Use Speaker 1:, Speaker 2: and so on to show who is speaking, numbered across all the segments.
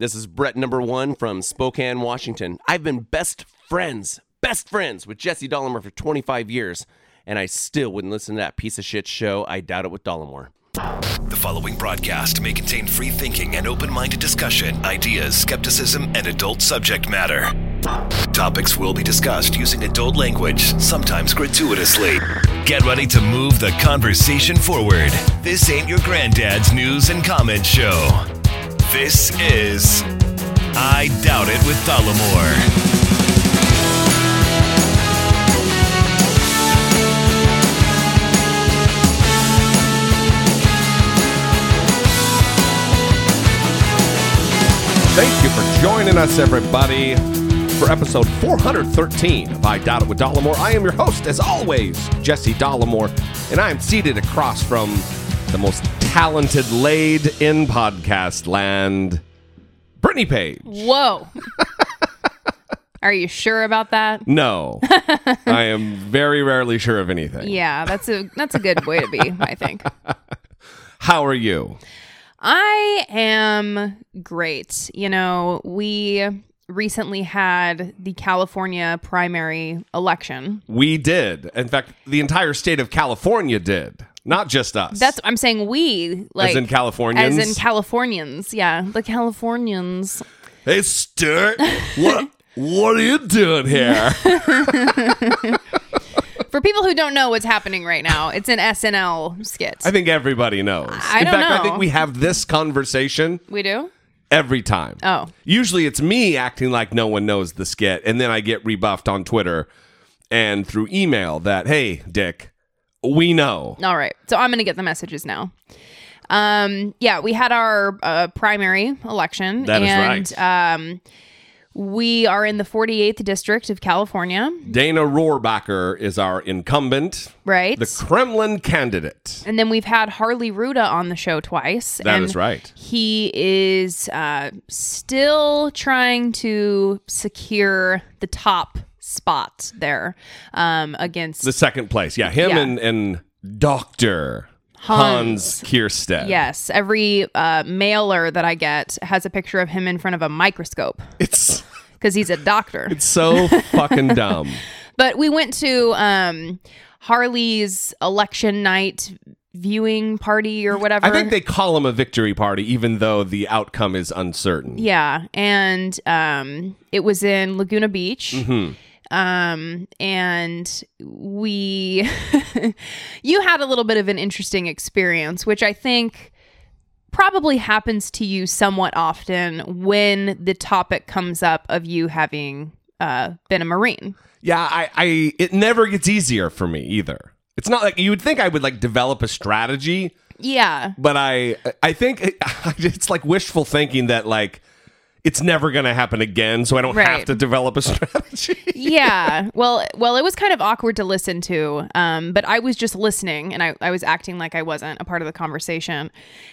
Speaker 1: This is Brett number one from Spokane, Washington. I've been best friends, best friends with Jesse Dollemore for 25 years, and I still wouldn't listen to that piece of shit show. I doubt it with Dollemore.
Speaker 2: The following broadcast may contain free thinking and open minded discussion, ideas, skepticism, and adult subject matter. Topics will be discussed using adult language, sometimes gratuitously. Get ready to move the conversation forward. This ain't your granddad's news and comment show. This is I Doubt It with Dollemore.
Speaker 3: Thank you for joining us, everybody, for episode 413 of I Doubt It with Dollemore. I am your host, as always, Jesse Dollemore, and I am seated across from the most talented laid in podcast land, Brittany Page.
Speaker 4: Whoa. Are you sure about that?
Speaker 3: No, I am very rarely sure of anything.
Speaker 4: Yeah, that's a that's a good way to be, I think.
Speaker 3: How are you?
Speaker 4: I am great. You know, we recently had the California primary election.
Speaker 3: We did. In fact, the entire state of California did, not just us.
Speaker 4: That's I'm saying we like
Speaker 3: as in Californians.
Speaker 4: as in Californians. Yeah, the Californians.
Speaker 3: Hey, Stuart, what what are you doing here?
Speaker 4: For people who don't know what's happening right now, it's an SNL skit.
Speaker 3: I think everybody knows.
Speaker 4: I
Speaker 3: In
Speaker 4: don't
Speaker 3: fact, I think we have this conversation
Speaker 4: we do?
Speaker 3: every time.
Speaker 4: Oh.
Speaker 3: Usually it's me acting like no one knows the skit, and then I get rebuffed on Twitter and through email that, hey, Dick, we know.
Speaker 4: All right. So I'm going to get the messages now. Um, yeah, we had our uh, primary election.
Speaker 3: That is
Speaker 4: and,
Speaker 3: right.
Speaker 4: Um, we are in the 48th district of California,
Speaker 3: Dana Rohrabacher is our incumbent,
Speaker 4: right?
Speaker 3: the Kremlin candidate.
Speaker 4: and then we've had Harley Rouda on the show twice.
Speaker 3: That
Speaker 4: and
Speaker 3: is right.
Speaker 4: He is uh, still trying to secure the top spot there um, against
Speaker 3: The second place. Yeah, him
Speaker 4: Yeah.
Speaker 3: and, and Dr. Hans,
Speaker 4: Hans.
Speaker 3: Keirstead.
Speaker 4: Yes, every uh, mailer that I get has a picture of him in front of a microscope
Speaker 3: It's
Speaker 4: because he's a doctor.
Speaker 3: it's so fucking dumb.
Speaker 4: But we went to um, Harley's election night viewing party or whatever.
Speaker 3: I think they call him a victory party, even though the outcome is uncertain.
Speaker 4: yeah, and um, it was in Laguna Beach.
Speaker 3: Mm-hmm.
Speaker 4: Um, and we, you had a little bit of an interesting experience, which I think probably happens to you somewhat often when the topic comes up of you having uh, been a Marine.
Speaker 3: Yeah, I, I it never gets easier for me either. It's not like you would think I would like develop a strategy,
Speaker 4: Yeah.
Speaker 3: but I I think it's like wishful thinking that like it's never going to happen again, so I don't have to develop a strategy.
Speaker 4: yeah. Well, well, it was kind of awkward to listen to, um, but I was just listening and I, I was acting like I wasn't a part of the conversation.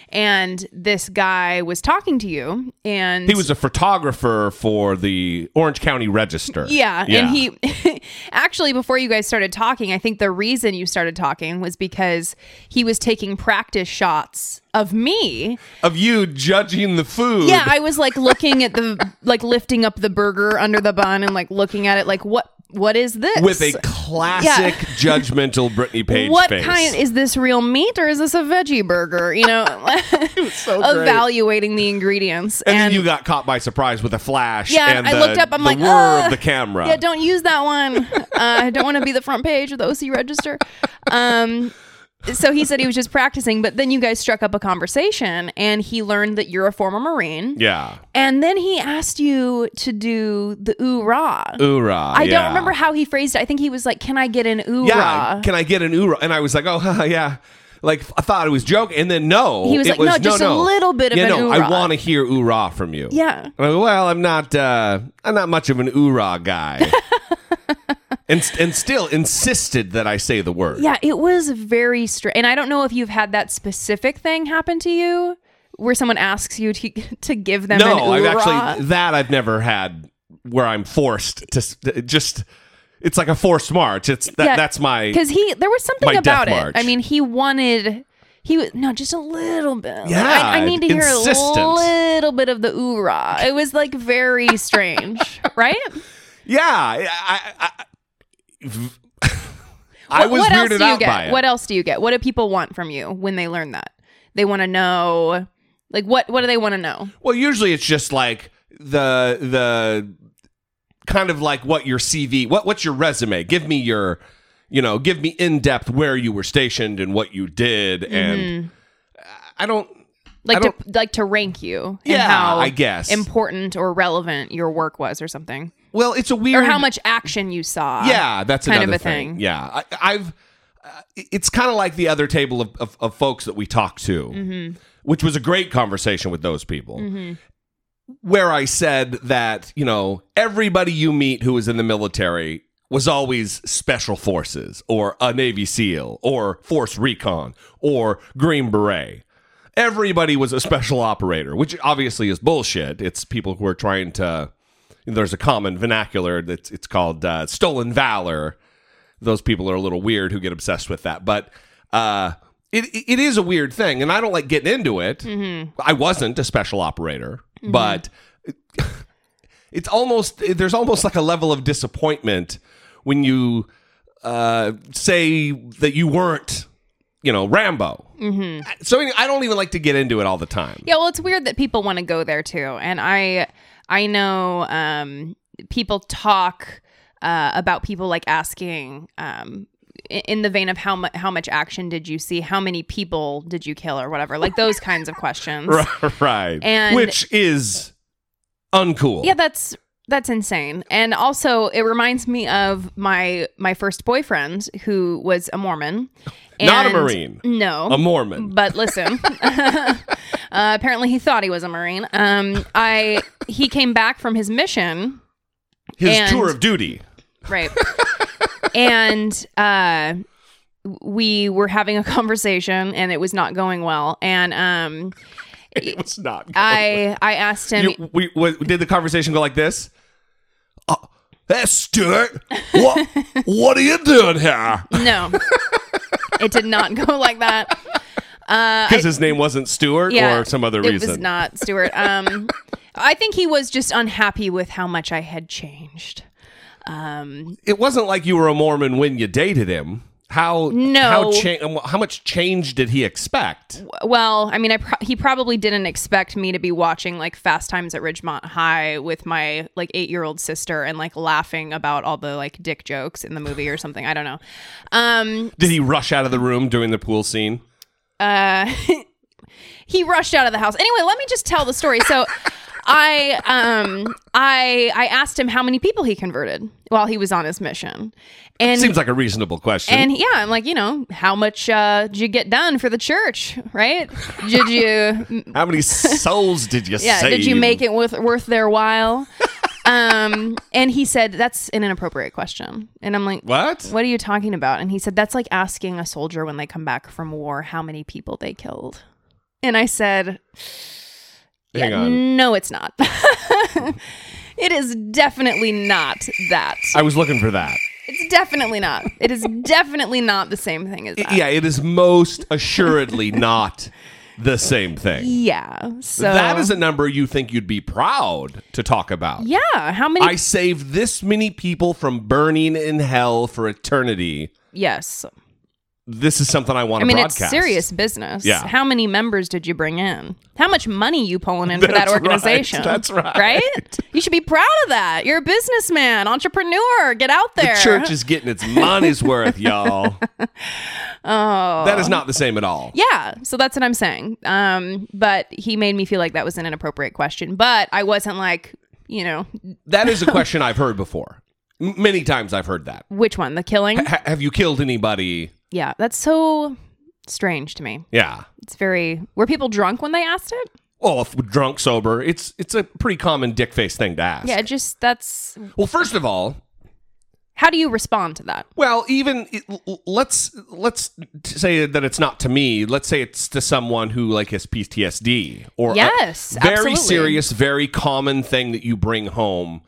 Speaker 4: And this guy was talking to you, and
Speaker 3: he was a photographer for the Orange County Register.
Speaker 4: Yeah, and he actually before you guys started talking, I think the reason you started talking was because he was taking practice shots of me.
Speaker 3: of you judging the food.
Speaker 4: Yeah, I was like looking at the like lifting up the burger under the bun and like looking at it like what what is this?
Speaker 3: with a classic judgmental Brittany Page
Speaker 4: what
Speaker 3: face.
Speaker 4: kind is this real meat or is this a veggie burger? You know,
Speaker 3: so great.
Speaker 4: evaluating the ingredients.
Speaker 3: And, then you got caught by surprise with a flash.
Speaker 4: Yeah,
Speaker 3: and
Speaker 4: I
Speaker 3: the,
Speaker 4: looked up. I'm like,
Speaker 3: whir
Speaker 4: "Ugh,
Speaker 3: of the camera.
Speaker 4: Yeah, don't use that one. Uh, I don't want to be the front page of the OC register. Um, so he said he was just practicing, but then you guys struck up a conversation, and he learned that you're a former Marine.
Speaker 3: yeah.
Speaker 4: And then he asked you to do the ooh rah.
Speaker 3: Oorah.
Speaker 4: I
Speaker 3: yeah.
Speaker 4: don't remember how he phrased it. I think he was like, "Can I get an ooh
Speaker 3: Yeah,
Speaker 4: rah?"
Speaker 3: can I get an oorah? And I was like, oh, yeah. Like I thought it was joking, and then no,
Speaker 4: He was like, "No, just a
Speaker 3: no.
Speaker 4: little bit of
Speaker 3: yeah,
Speaker 4: an
Speaker 3: no, I want to hear oorah from you.
Speaker 4: Yeah.
Speaker 3: And I go, well, I'm not. uh I'm not much of an oorah guy. and and still insisted that I say the word.
Speaker 4: Yeah, it was very strange. And I don't know if you've had that specific thing happen to you where someone asks you to, to give them an
Speaker 3: No, I've actually that I've never had where I'm forced to just. It's like a forced march. It's that.
Speaker 4: Yeah,
Speaker 3: that's my.
Speaker 4: because he there was something about it.
Speaker 3: march.
Speaker 4: I mean, he wanted He was no, just a little bit.
Speaker 3: Yeah,
Speaker 4: I, I need to hear
Speaker 3: insistent.
Speaker 4: a little bit of the oorah. It was like very strange, right?
Speaker 3: Yeah, I, I, I, was
Speaker 4: what else
Speaker 3: weirded
Speaker 4: do you
Speaker 3: out
Speaker 4: get?
Speaker 3: by it.
Speaker 4: What else do you get? What do people want from you when they learn that? They want to know, like, what? What do they want to know?
Speaker 3: Well, usually it's just like the the kind of like what your CV, what what's your resume? Give me your, you know, give me in depth where you were stationed and what you did, and mm-hmm. I don't.
Speaker 4: Like
Speaker 3: I
Speaker 4: to like to rank you and
Speaker 3: Yeah,
Speaker 4: how
Speaker 3: I guess.
Speaker 4: important or relevant your work was or something,
Speaker 3: Well, it's a weird.
Speaker 4: or how much action you saw.
Speaker 3: Yeah, that's
Speaker 4: kind of a thing.
Speaker 3: Yeah, I, I've. Uh, it's kind of like the other table of, of, of folks that we talked to,
Speaker 4: Mm-hmm.
Speaker 3: which was a great conversation with those people. Where I said that you know everybody you meet who was in the military was always special forces or a Navy SEAL or Force Recon or Green Beret. Everybody was a special operator, which obviously is bullshit. It's people who are trying to. There's a common vernacular that's it's called uh, stolen valor. Those people are a little weird who get obsessed with that, but uh, it it is a weird thing, and I don't like getting into it. I wasn't a special operator, but it's almost there's almost like a level of disappointment when you uh, say that you weren't, you know, Rambo. Mm-hmm. So I don't even like to get into it all the time.
Speaker 4: Yeah, well, it's weird that people want to go there too, and I I know um, people talk uh, about people like asking um, in the vein of how much how much action did you see, how many people did you kill, or whatever, like those kinds of questions.
Speaker 3: right.
Speaker 4: And-
Speaker 3: Which is uncool.
Speaker 4: Yeah, that's that's insane. And also, it reminds me of my my first boyfriend who was a Mormon.
Speaker 3: Not a Marine.
Speaker 4: No,
Speaker 3: A Mormon.
Speaker 4: but listen, uh, apparently he thought he was a marine. Um, I he came back from his mission,
Speaker 3: His
Speaker 4: and-
Speaker 3: tour of duty.
Speaker 4: right? and uh, we were having a conversation, and it was not going well. And um,
Speaker 3: It was not. good.
Speaker 4: I I asked him.
Speaker 3: You, we, we, did the conversation go like this? Uh, hey, Stuart, what, what are you doing here?
Speaker 4: no, it did not go like that. Uh,
Speaker 3: Because his name wasn't Stuart or some other
Speaker 4: it
Speaker 3: reason.
Speaker 4: was not Stuart. Um, I think he was just unhappy with how much I had changed. Um,
Speaker 3: it wasn't like you were a Mormon when you dated him. How
Speaker 4: No.
Speaker 3: How, cha- how much change did he expect?
Speaker 4: well, I mean, I pro- he probably didn't expect me to be watching like Fast Times at Ridgemont High with my like eight year old sister and like laughing about all the like dick jokes in the movie or something. I don't know. Um,
Speaker 3: Did he rush out of the room during the pool scene?
Speaker 4: uh, he rushed out of the house. Anyway, let me just tell the story. So I um I I asked him how many people he converted while he was on his mission. And
Speaker 3: Seems like a reasonable question.
Speaker 4: and yeah, I'm like, you know, how much uh, did you get done for the church, right? Did you
Speaker 3: how many souls did you
Speaker 4: yeah,
Speaker 3: save?
Speaker 4: did you make it worth worth their while? um and he said that's an inappropriate question. And I'm like,
Speaker 3: What?
Speaker 4: what are you talking about? And he said, That's like asking a soldier when they come back from war how many people they killed. And I said,
Speaker 3: Hang
Speaker 4: "Yeah,
Speaker 3: on.
Speaker 4: No, it's not. it is definitely not that.
Speaker 3: I was looking for that.
Speaker 4: It's definitely not. It is definitely not the same thing as that.
Speaker 3: Yeah, it is most assuredly not the same thing.
Speaker 4: Yeah. So
Speaker 3: that is a number you think you'd be proud to talk about.
Speaker 4: Yeah. How many?
Speaker 3: I saved this many people from burning in hell for eternity.
Speaker 4: yes.
Speaker 3: This is something I want to podcast.
Speaker 4: I
Speaker 3: to
Speaker 4: mean,
Speaker 3: broadcast.
Speaker 4: it's serious business.
Speaker 3: Yeah.
Speaker 4: How many members did you bring in? How much money you pulling in for that
Speaker 3: That's right.
Speaker 4: organization?
Speaker 3: That's right.
Speaker 4: Right? You should be proud of that. You're a businessman, entrepreneur. Get out
Speaker 3: The
Speaker 4: there.
Speaker 3: church is getting its money's worth, y'all.
Speaker 4: oh.
Speaker 3: That is not the same at all.
Speaker 4: Yeah, so that's what I'm saying. Um, but he made me feel like that was an inappropriate question. But I wasn't like, you know,
Speaker 3: That is a question I've heard before. Many times I've heard that.
Speaker 4: which one? The killing?
Speaker 3: Ha- have you killed anybody?
Speaker 4: yeah, that's so strange to me.
Speaker 3: Yeah.
Speaker 4: It's very. Were people drunk when they asked it?
Speaker 3: Well, if drunk, sober, it's it's a pretty common dick face thing to ask.
Speaker 4: Yeah, just that's.
Speaker 3: Well, first of all,
Speaker 4: How do you respond to that?
Speaker 3: Well, even let's let's say that it's not to me. Let's say it's to someone who like has PTSD or
Speaker 4: Yes,
Speaker 3: very
Speaker 4: absolutely.
Speaker 3: serious, very common thing that you bring home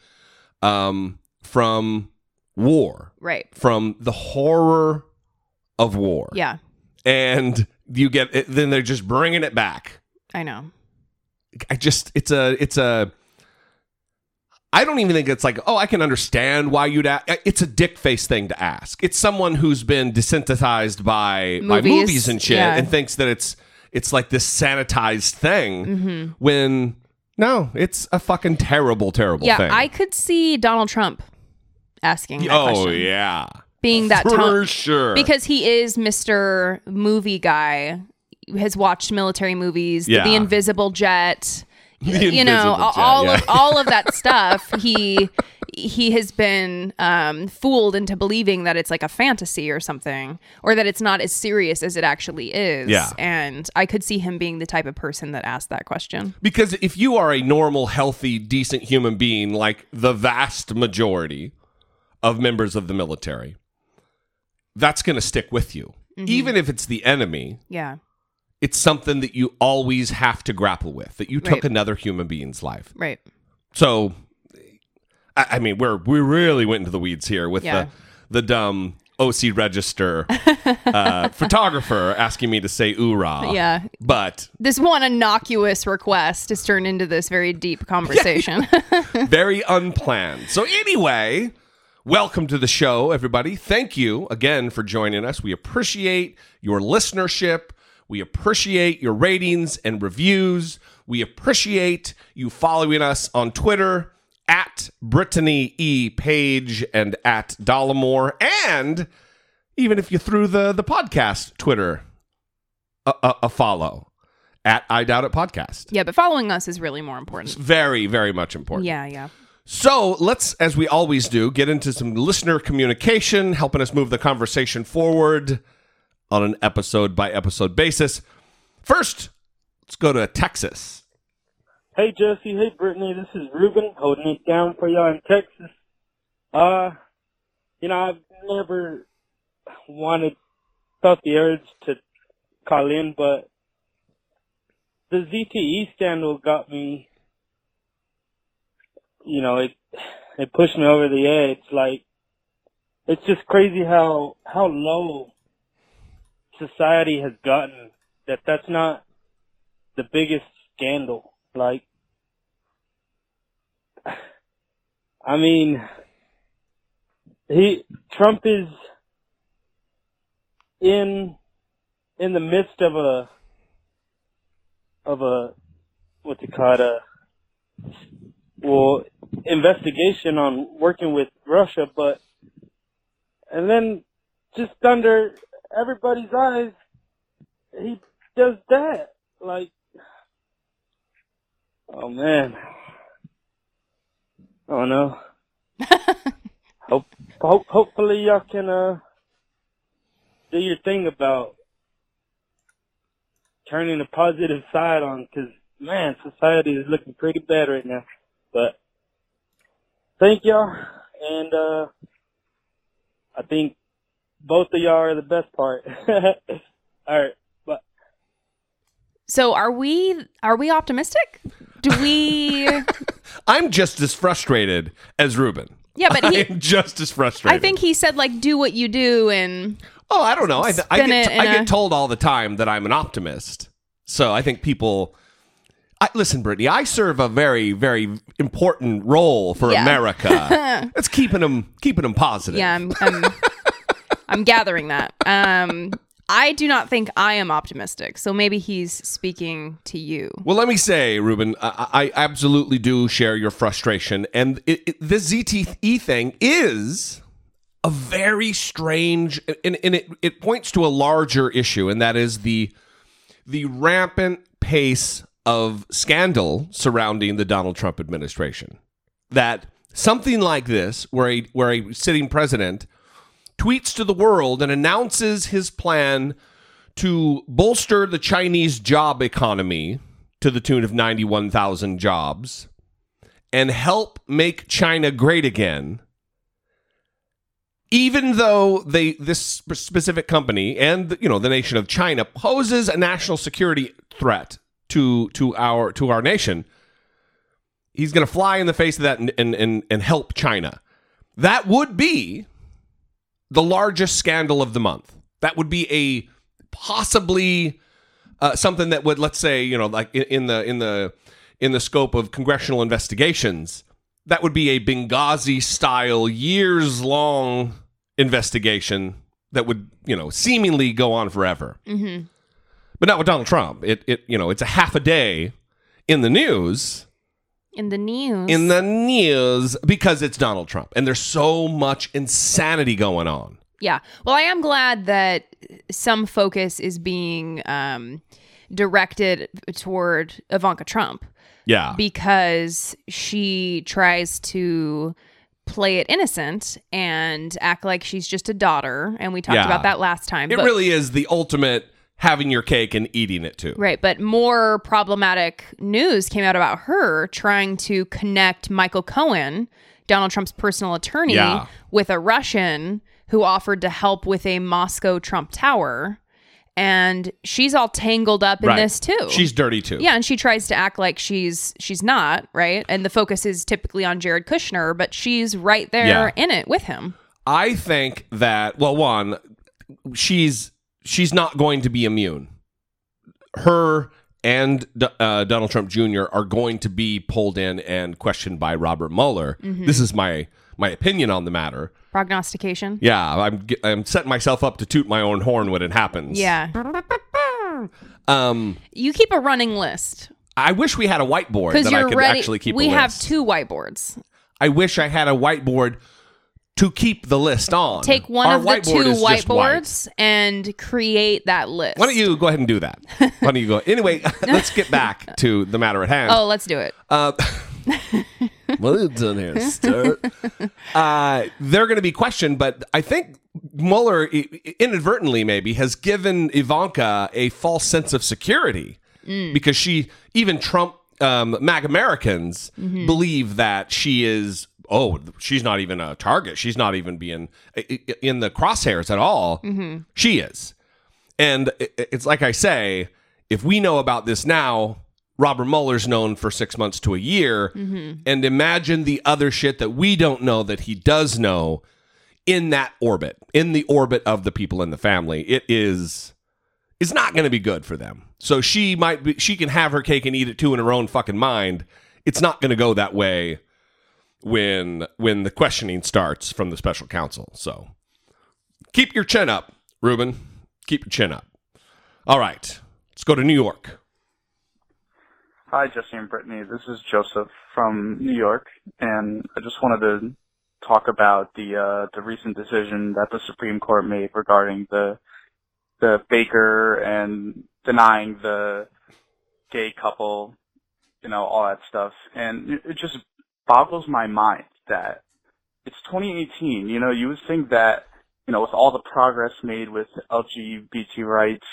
Speaker 3: um, from war,
Speaker 4: Right.
Speaker 3: from the horror of war,
Speaker 4: Yeah.
Speaker 3: and you get it, then they're just bringing it back.
Speaker 4: I know.
Speaker 3: I just it's a it's a I don't even think it's like oh I can understand why you'd ask. It's a dick face thing to ask. It's someone who's been desensitized by by
Speaker 4: Movies,
Speaker 3: movies and shit
Speaker 4: yeah.
Speaker 3: and thinks that it's it's like this sanitized thing
Speaker 4: Mm-hmm.
Speaker 3: when no, it's a fucking terrible terrible
Speaker 4: Yeah,
Speaker 3: thing.
Speaker 4: I could see Donald Trump asking that
Speaker 3: oh
Speaker 4: question.
Speaker 3: yeah,
Speaker 4: Being that
Speaker 3: for
Speaker 4: tone.
Speaker 3: sure
Speaker 4: Because he is Mr. Movie Guy, has watched military movies,
Speaker 3: Yeah.
Speaker 4: The Invisible Jet,
Speaker 3: The
Speaker 4: you know,
Speaker 3: Invisible Jet,
Speaker 4: all
Speaker 3: yeah.
Speaker 4: of all of that stuff. He he has been um, fooled into believing that it's like a fantasy or something, or that it's not as serious as it actually is.
Speaker 3: Yeah.
Speaker 4: and I could see him being the type of person that asked that question.
Speaker 3: Because if you are a normal, healthy, decent human being, like the vast majority of members of the military, that's going to stick with you.
Speaker 4: Mm-hmm.
Speaker 3: Even if it's the enemy,
Speaker 4: Yeah,
Speaker 3: it's something that you always have to grapple with that you took
Speaker 4: Right.
Speaker 3: another human being's life.
Speaker 4: right.
Speaker 3: So, I, I mean, we're we really went into the weeds here with
Speaker 4: Yeah.
Speaker 3: the the dumb OC register uh, photographer asking me to say "oorah."
Speaker 4: Yeah,
Speaker 3: but
Speaker 4: this one innocuous request has turned into this very deep conversation.
Speaker 3: very unplanned. So anyway, welcome to the show, everybody. Thank you again for joining us. We appreciate your listenership. We appreciate your ratings and reviews. We appreciate you following us on Twitter at Brittany E. Page and at Dollemore. And even if you threw the, the podcast Twitter a, a, a follow at I Doubt It Podcast.
Speaker 4: yeah, but following us is really more important.
Speaker 3: Very, very much important.
Speaker 4: Yeah, yeah.
Speaker 3: So let's, as we always do, get into some listener communication, helping us move the conversation forward on an episode by episode basis. First, let's go to Texas.
Speaker 5: Hey Jesse, hey Brittany, this is Ruben holding it down for y'all in Texas. Uh, you know, I've never wanted, felt the urge to call in, but the ZTE scandal got me, you know, it, it pushed me over the edge. Like, it's just crazy how, how low society has gotten that that's not the biggest scandal. Like, I mean, he Trump is in in the midst of a of a what's it called a well investigation on working with Russia, but and then just under everybody's eyes, he does that like. Oh man. Oh no. hope, hope, hopefully y'all can uh do your thing about turning the positive side on, because man, society is looking pretty bad right now. But thank y'all, and uh I think both of y'all are the best part. All right, but
Speaker 4: So are we are we optimistic? Do we
Speaker 3: I'm just as frustrated as Ruben.
Speaker 4: Yeah, but he
Speaker 3: I'm just as frustrated.
Speaker 4: I think he said like do what you do and
Speaker 3: Oh, I don't know. I, I, get,
Speaker 4: it
Speaker 3: I
Speaker 4: a-
Speaker 3: get told all the time that I'm an optimist. So I think people. I, listen, Brittany, I serve a very, very important role for
Speaker 4: Yeah.
Speaker 3: America. it's keeping them, keeping them positive.
Speaker 4: yeah, I'm I'm, I'm gathering that. Um I do not think I am optimistic. So maybe he's speaking to you.
Speaker 3: Well, let me say, Ruben, I, I absolutely do share your frustration, and it, it, this ZTE thing is a very strange, and, and it, it points to a larger issue, and that is the the rampant pace of scandal surrounding the Donald Trump administration. That something like this, where a where a sitting president tweets to the world and announces his plan to bolster the Chinese job economy to the tune of 91,000 jobs and help make China great again even though they this specific company and you know the nation of China poses a national security threat to to our to our nation he's going to fly in the face of that and, and and and help China that would be the largest scandal of the month that would be a possibly uh, something that would, let's say, you know, like in, the in the in the scope of congressional investigations, that would be a Benghazi style, years long investigation that would, you know, seemingly go on forever.
Speaker 4: Mm-hmm.
Speaker 3: But not with Donald Trump. It, it, you know, it's a half a day in the news,
Speaker 4: In the news.
Speaker 3: in the news because it's Donald Trump, and there's so much insanity going on.
Speaker 4: Yeah. Well, I am glad that some focus is being um, directed toward Ivanka Trump
Speaker 3: Yeah,
Speaker 4: because she tries to play it innocent and act like she's just a daughter. And we talked
Speaker 3: Yeah.
Speaker 4: about that last time.
Speaker 3: it really is the ultimate having your cake and eating it too.
Speaker 4: Right, but more problematic news came out about her trying to connect Michael Cohen, Donald Trump's personal attorney,
Speaker 3: Yeah.
Speaker 4: with a Russian who offered to help with a Moscow Trump Tower. And she's all tangled up in
Speaker 3: Right.
Speaker 4: this too.
Speaker 3: She's dirty too.
Speaker 4: yeah, and she tries to act like she's she's not, right? And the focus is typically on Jared Kushner, but she's right there
Speaker 3: Yeah.
Speaker 4: in it with him.
Speaker 3: I think that well, one, she's she's not going to be immune. Her and uh, Donald Trump Jr. are going to be pulled in and questioned by Robert Mueller.
Speaker 4: Mm-hmm.
Speaker 3: This is my my opinion on the matter.
Speaker 4: Prognostication.
Speaker 3: Yeah, I'm I'm setting myself up to toot my own horn when it happens.
Speaker 4: Yeah.
Speaker 3: Um,
Speaker 4: You keep a running list.
Speaker 3: I wish we had a whiteboard that I could
Speaker 4: ready.
Speaker 3: actually keep.
Speaker 4: we have two whiteboards.
Speaker 3: I wish I had a whiteboard to keep the list on.
Speaker 4: take one
Speaker 3: Our
Speaker 4: of the two
Speaker 3: just white.
Speaker 4: whiteboards and create that list.
Speaker 3: Why don't you go ahead and do that? Why don't you go? Anyway, let's get back to the matter at hand.
Speaker 4: Oh, let's do it.
Speaker 3: Uh, what are you doing here, Stuart? Uh, they're going to be questioned, but I think Mueller inadvertently maybe has given Ivanka a false sense of security because she, even Trump, um, Mac Americans believe that she is. Oh, she's not even a target. She's not even being in the crosshairs at all. Mm-hmm. She is. And it's like I say, if we know about this now, Robert Mueller's known for six months to a year. Mm-hmm. And imagine the other shit that we don't know that he does know in that orbit, in the orbit of the people in the family. It is is not going to be good for them. So she might be she can have her cake and eat it too in her own fucking mind. It's not going to go that way when when the questioning starts from the special counsel. So keep your chin up, Ruben. Keep your chin up. All right. Let's go to New York.
Speaker 6: Hi, Jesse and Brittany. This is Joseph from New York, and I just wanted to talk about the uh, the recent decision that the Supreme Court made regarding the the Baker and denying the gay couple, you know, all that stuff, and it, it just boggles my mind that it's 2018. You know, you would think that you know with all the progress made with LGBT rights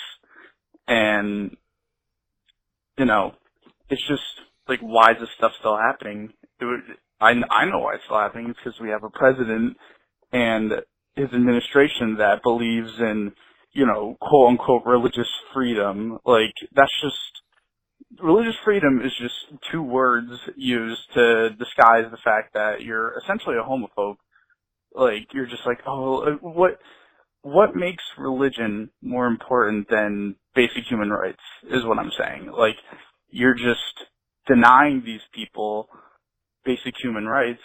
Speaker 6: and you know it's just like why is this stuff still happening? Would, I I know why it's still happening. It's because we have a president and his administration that believes in you know quote unquote religious freedom. Like that's just religious freedom is just two words used to disguise the fact that you're essentially a homophobe. Like you're just like oh what what makes religion more important than basic human rights is what I'm saying. Like you're just denying these people basic human rights,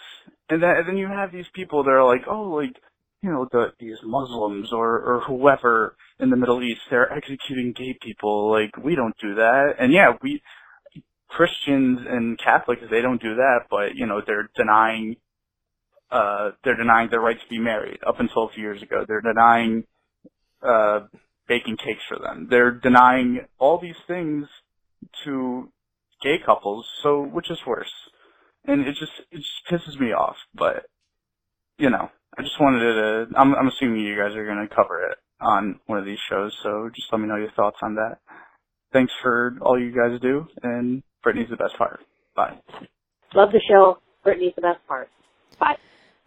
Speaker 6: and, that, and then you have these people that are like, oh, like you know, the, these Muslims or or whoever in the Middle East, they're executing gay people. Like we don't do that, and yeah, we Christians and Catholics they don't do that, but you know they're denying. Uh, they're denying their right to be married up until a few years ago. They're denying uh, baking cakes for them. They're denying all these things to gay couples. So which is worse? And it just it just pisses me off. But you know, I just wanted to. I'm I'm assuming you guys are going to cover it on one of these shows. So just let me know your thoughts on that. Thanks for all you guys do, and Brittany's the best part. Bye.
Speaker 7: Love the show. Brittany's the best part. Bye.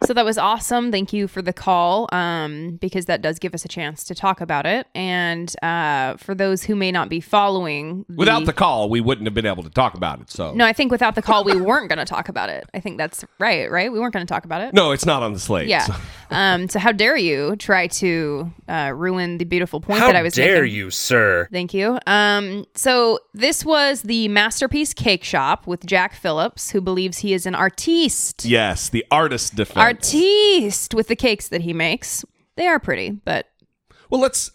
Speaker 4: So that was awesome. Thank you for the call, um, because that does give us a chance to talk about it. And uh, for those who may not be following,
Speaker 3: Without the call, we wouldn't have been able to talk about it. So
Speaker 4: no, I think without the call, we weren't going to talk about it. I think that's right. Right? We weren't going to talk about it.
Speaker 3: no, it's not on the slate.
Speaker 4: Yeah.
Speaker 3: So-
Speaker 4: Um, so how dare you try to uh, ruin the beautiful point
Speaker 7: How
Speaker 4: that I was
Speaker 7: dare
Speaker 4: making?
Speaker 7: you, sir?
Speaker 4: Thank you. Um, so this was the Masterpiece Cake Shop with Jack Phillips, who believes he is an artiste.
Speaker 3: Yes, the artist defense.
Speaker 4: Artiste with the cakes that he makes. They are pretty, but
Speaker 3: Well, let's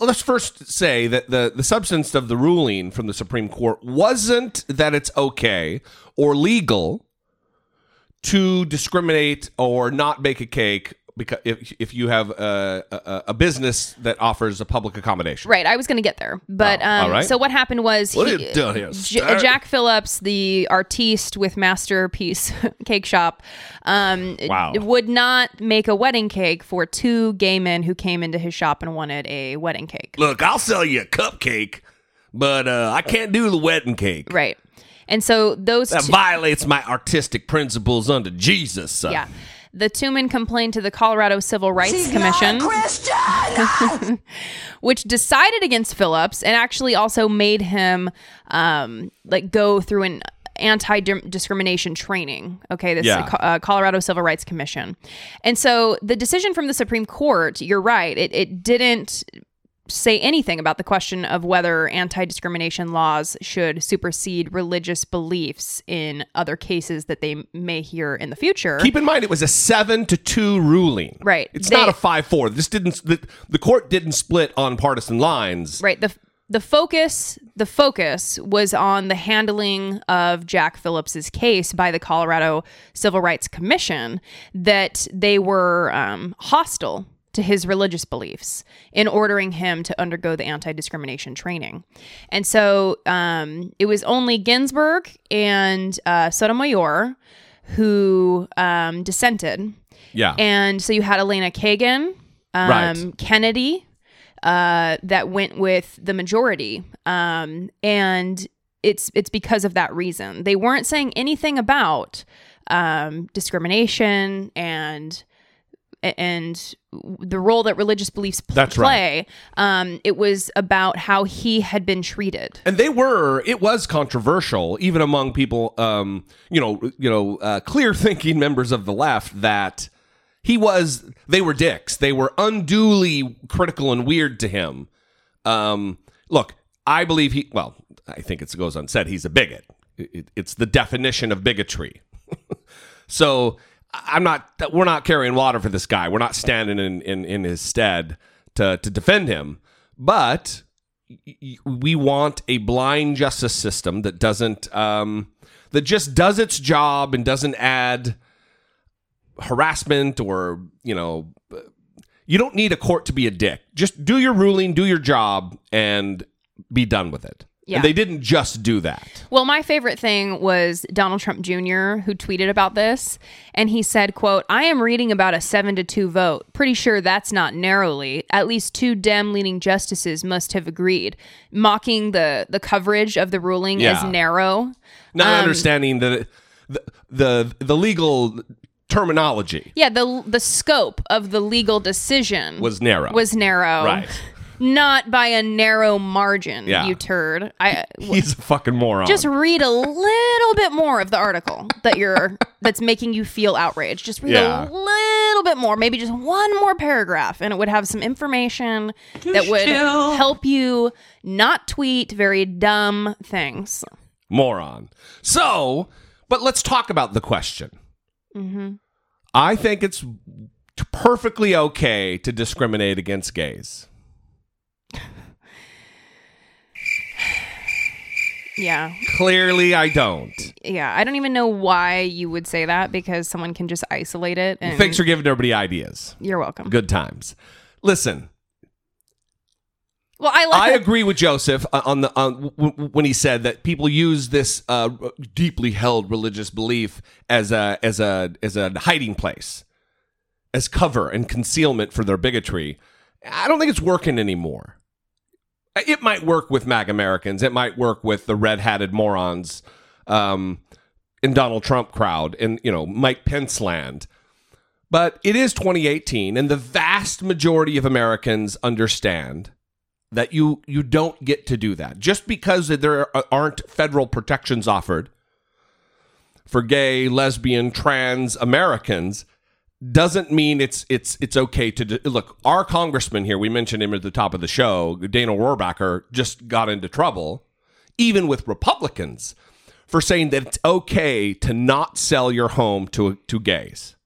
Speaker 3: let's first say that the the substance of the ruling from the Supreme Court wasn't that it's okay or legal to discriminate or not bake a cake because if if you have a, a, a business that offers a public accommodation.
Speaker 4: right, I was going to get there. But
Speaker 3: Oh,
Speaker 4: um,
Speaker 3: all right.
Speaker 4: so what happened was
Speaker 3: What
Speaker 4: he-
Speaker 3: are you doing here,
Speaker 4: J-
Speaker 3: sir?
Speaker 4: Jack Phillips, the artiste with Masterpiece Cake Shop, um,
Speaker 3: Wow.
Speaker 4: would not make a wedding cake for two gay men who came into his shop and wanted a wedding cake.
Speaker 3: Look, I'll sell you a cupcake, but uh, I can't do the wedding cake.
Speaker 4: Right. And so those
Speaker 3: That
Speaker 4: two,
Speaker 3: violates my artistic principles under Jesus. son.
Speaker 4: yeah. The two men complained to the Colorado Civil Rights Commission, which decided against Phillips and actually also made him um, like go through an anti-discrimination training. Okay, this
Speaker 3: Yeah.
Speaker 4: uh, Colorado Civil Rights Commission, and so the decision from the Supreme Court. You're right. It it didn't say anything about the question of whether anti-discrimination laws should supersede religious beliefs in other cases that they may hear in the future.
Speaker 3: Keep in mind, it was a seven to two ruling.
Speaker 4: Right.
Speaker 3: It's
Speaker 4: They-
Speaker 3: not a five four. This didn't. The, the court didn't split on partisan lines.
Speaker 4: right the the focus the focus was on the handling of Jack Phillips's case by the Colorado Civil Rights Commission that they were um, hostile to his religious beliefs in ordering him to undergo the anti-discrimination training and so um, it was only Ginsburg and uh, Sotomayor who um, dissented
Speaker 3: Yeah.
Speaker 4: and so you had Elena Kagan, um,
Speaker 3: Right.
Speaker 4: Kennedy, uh, that went with the majority, um, and it's it's because of that reason. They weren't saying anything about um, discrimination and and the role that religious beliefs pl-
Speaker 3: That's right.
Speaker 4: play. Um, it was about how he had been treated.
Speaker 3: and they were. It was controversial, even among people. Um, you know, you know, uh, clear thinking members of the left that he was. They were dicks. They were unduly critical and weird to him. Um, look, I believe he. Well, I think it goes unsaid. He's a bigot. It- it's the definition of bigotry. So I'm not. We're not carrying water for this guy. We're not standing in in, in his stead to to defend him. But we want a blind justice system that doesn't um, that just does its job and doesn't add harassment or you know. You don't need a court to be a dick. Just do your ruling, do your job, and be done with it.
Speaker 4: Yeah.
Speaker 3: And they didn't just do that.
Speaker 4: Well, my favorite thing was Donald Trump Jr. who tweeted about this and he said, quote, I am reading about a 7 to 2 vote. Pretty sure that's not narrowly. At least two Dem leaning justices must have agreed, mocking the the coverage of the ruling as narrow.
Speaker 3: Not
Speaker 4: Um,
Speaker 3: understanding the, the the the legal terminology
Speaker 4: Yeah, the the scope of the legal decision
Speaker 3: was narrow.
Speaker 4: was narrow.
Speaker 3: Right.
Speaker 4: Not by a narrow margin,
Speaker 3: Yeah.
Speaker 4: you turd. I
Speaker 3: He's a fucking moron.
Speaker 4: just read a little bit more of the article that you're that's making you feel outraged just read
Speaker 3: Yeah.
Speaker 4: a little bit more maybe just one more paragraph and it would have some information that would help you not tweet very dumb things
Speaker 3: moron. So, but let's talk about the question.
Speaker 4: Mm-hmm.
Speaker 3: I think it's perfectly okay to discriminate against gays.
Speaker 4: Yeah
Speaker 3: Clearly, I don't.
Speaker 4: yeah i don't even know why you would say that because someone can just isolate it and
Speaker 3: Thanks for giving everybody ideas.
Speaker 4: you're welcome
Speaker 3: Good times. Listen,
Speaker 4: well i like
Speaker 3: I agree with Joseph uh, on the on, w- w- when he said that people use this uh, deeply held religious belief as a as a as a hiding place, as cover and concealment for their bigotry. I don't think it's working anymore. It might work with MAG Americans. It might work with the red hatted morons um, in Donald Trump crowd and you know Mike Pence land. But it is 2018, and the vast majority of Americans understand that you you don't get to do that just because there aren't federal protections offered for gay, lesbian, trans Americans doesn't mean it's it's it's okay to do, look. Our congressman here, we mentioned him at the top of the show, Dana Rohrabacher, just got into trouble, even with Republicans, for saying that it's okay to not sell your home to to gays.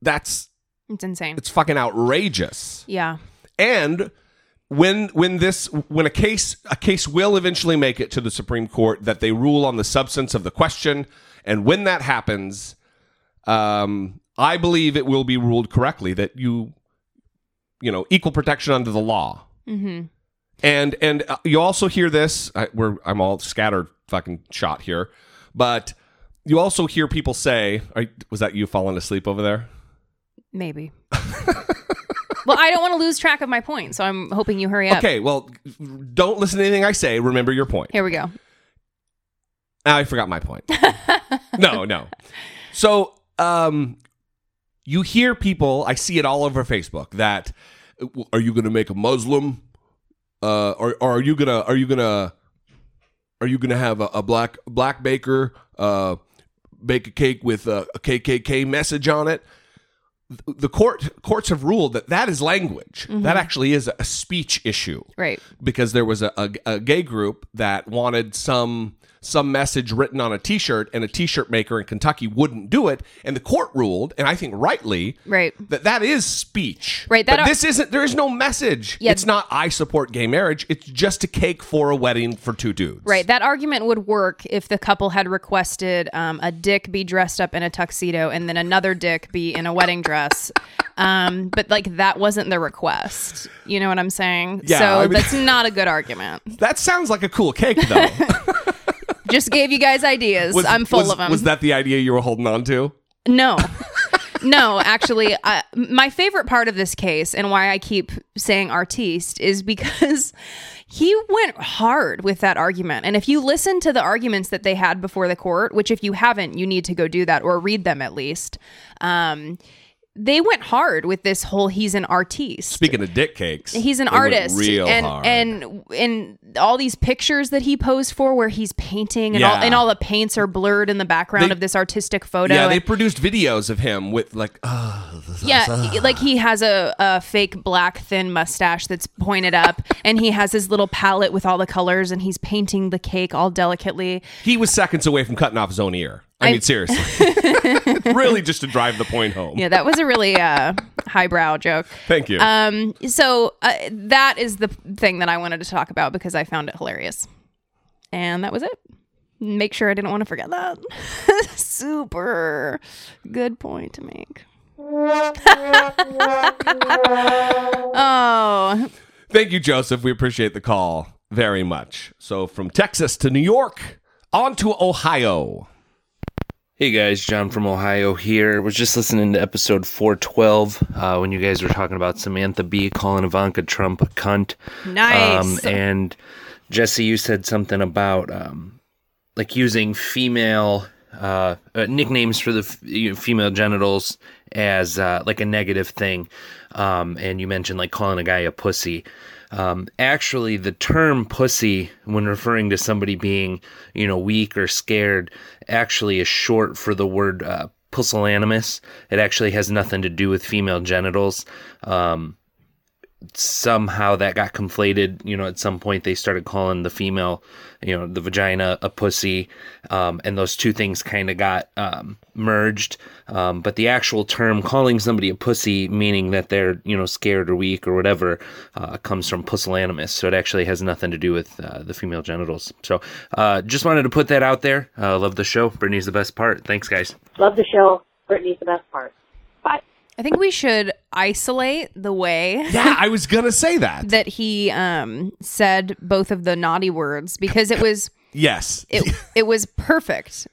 Speaker 3: That's
Speaker 4: It's insane.
Speaker 3: it's fucking outrageous.
Speaker 4: yeah.
Speaker 3: And when when this when a case a case will eventually make it to the Supreme Court that they rule on the substance of the question, and when that happens, um, I believe it will be ruled correctly that you you know equal protection under the law.
Speaker 4: Mm-hmm.
Speaker 3: And and uh, you also hear this. I, we're I'm all scattered fucking shot here, but you also hear people say, "Was that you falling asleep over there?"
Speaker 4: Maybe. well, I don't want to lose track of my point, so I'm hoping you hurry up.
Speaker 3: Okay, well, don't listen to anything I say. Remember your point.
Speaker 4: Here we go.
Speaker 3: Ah, I forgot my point. no, no. So, um, you hear people. I see it all over Facebook. That are you going to make a Muslim? Uh, or, or are you gonna are you gonna are you gonna have a, a black black baker uh, bake a cake with a, a KKK message on it? The court courts have ruled that that is language. That actually is a speech issue
Speaker 4: Right.
Speaker 3: because there was a, a, a gay group that wanted some some message written on a t-shirt and a t-shirt maker in Kentucky wouldn't do it and the court ruled and I think rightly
Speaker 4: Right.
Speaker 3: that that is speech
Speaker 4: Right, that
Speaker 3: but this isn't there is no message
Speaker 4: Yeah.
Speaker 3: it's not I support gay marriage it's just a cake for a wedding for two dudes
Speaker 4: Right. That argument would work if the couple had requested um, a dick be dressed up in a tuxedo and then another dick be in a wedding dress. Um, but like that wasn't the request. You know what I'm saying?
Speaker 3: Yeah,
Speaker 4: so
Speaker 3: I mean-
Speaker 4: that's not a good argument.
Speaker 3: that sounds like a cool cake though
Speaker 4: Just gave you guys ideas.
Speaker 3: was,
Speaker 4: I'm full
Speaker 3: was-
Speaker 4: of them.
Speaker 3: was that the idea you were holding on to
Speaker 4: No. no, actually, my favorite part of this case and why I keep saying artiste is because he went hard with that argument. And if you listen to the arguments that they had before the court, which if you haven't, you need to go do that or read them at least. Um, they went hard with this whole he's an artiste.
Speaker 3: speaking of dick cakes
Speaker 4: He's an artist,
Speaker 3: real
Speaker 4: and
Speaker 3: hard.
Speaker 4: and and all these pictures that he posed for, where he's painting, and all and all the paints are blurred in the background
Speaker 3: They-
Speaker 4: of this artistic photo.
Speaker 3: yeah they produced videos of him with like uh,
Speaker 4: yeah, he- like he has a, a fake black thin mustache that's pointed up, and he has his little palette with all the colors, and he's painting the cake all delicately.
Speaker 3: He was seconds away from cutting off his own ear. I,
Speaker 4: I-
Speaker 3: mean, seriously. really just to drive the point home.
Speaker 4: Yeah, that was a really uh, highbrow joke.
Speaker 3: Thank you.
Speaker 4: Um, so uh, that is the thing that I wanted to talk about because I found it hilarious, and that was it. Make sure I didn't want to forget that. Super good point to make. oh,
Speaker 3: Thank you, Joseph. We appreciate the call very much. So from Texas to New York, on to Ohio.
Speaker 7: Hey guys, John from Ohio here. Was just listening to episode 412 uh, when you guys were talking about Samantha Bee calling Ivanka Trump a cunt.
Speaker 4: nice.
Speaker 7: Um, and Jesse, you said something about um, like using female uh, uh, nicknames for the f- you know, female genitals as uh, like a negative thing. Um, and you mentioned like calling a guy a pussy. Um, actually, the term pussy, when referring to somebody being, you know, weak or scared, actually is short for the word uh, pusillanimous. It actually has nothing to do with female genitals. Um, somehow that got conflated. You know, at some point they started calling the female, you know, the vagina a pussy, um, and those two things kind of got um, merged. Um, but the actual term calling somebody a pussy, meaning that they're you know scared or weak or whatever, uh, comes from pusillanimous. So it actually has nothing to do with uh, the female genitals. So uh, just wanted to put that out there. Uh, love the show. Brittany's the best part. Thanks, guys.
Speaker 8: Love the show. Brittany's the best part. Bye.
Speaker 4: I think we should isolate the way
Speaker 3: Yeah, I was going to say that.
Speaker 4: that he um, said both of the naughty words because it was
Speaker 3: yes.
Speaker 4: it it was perfect.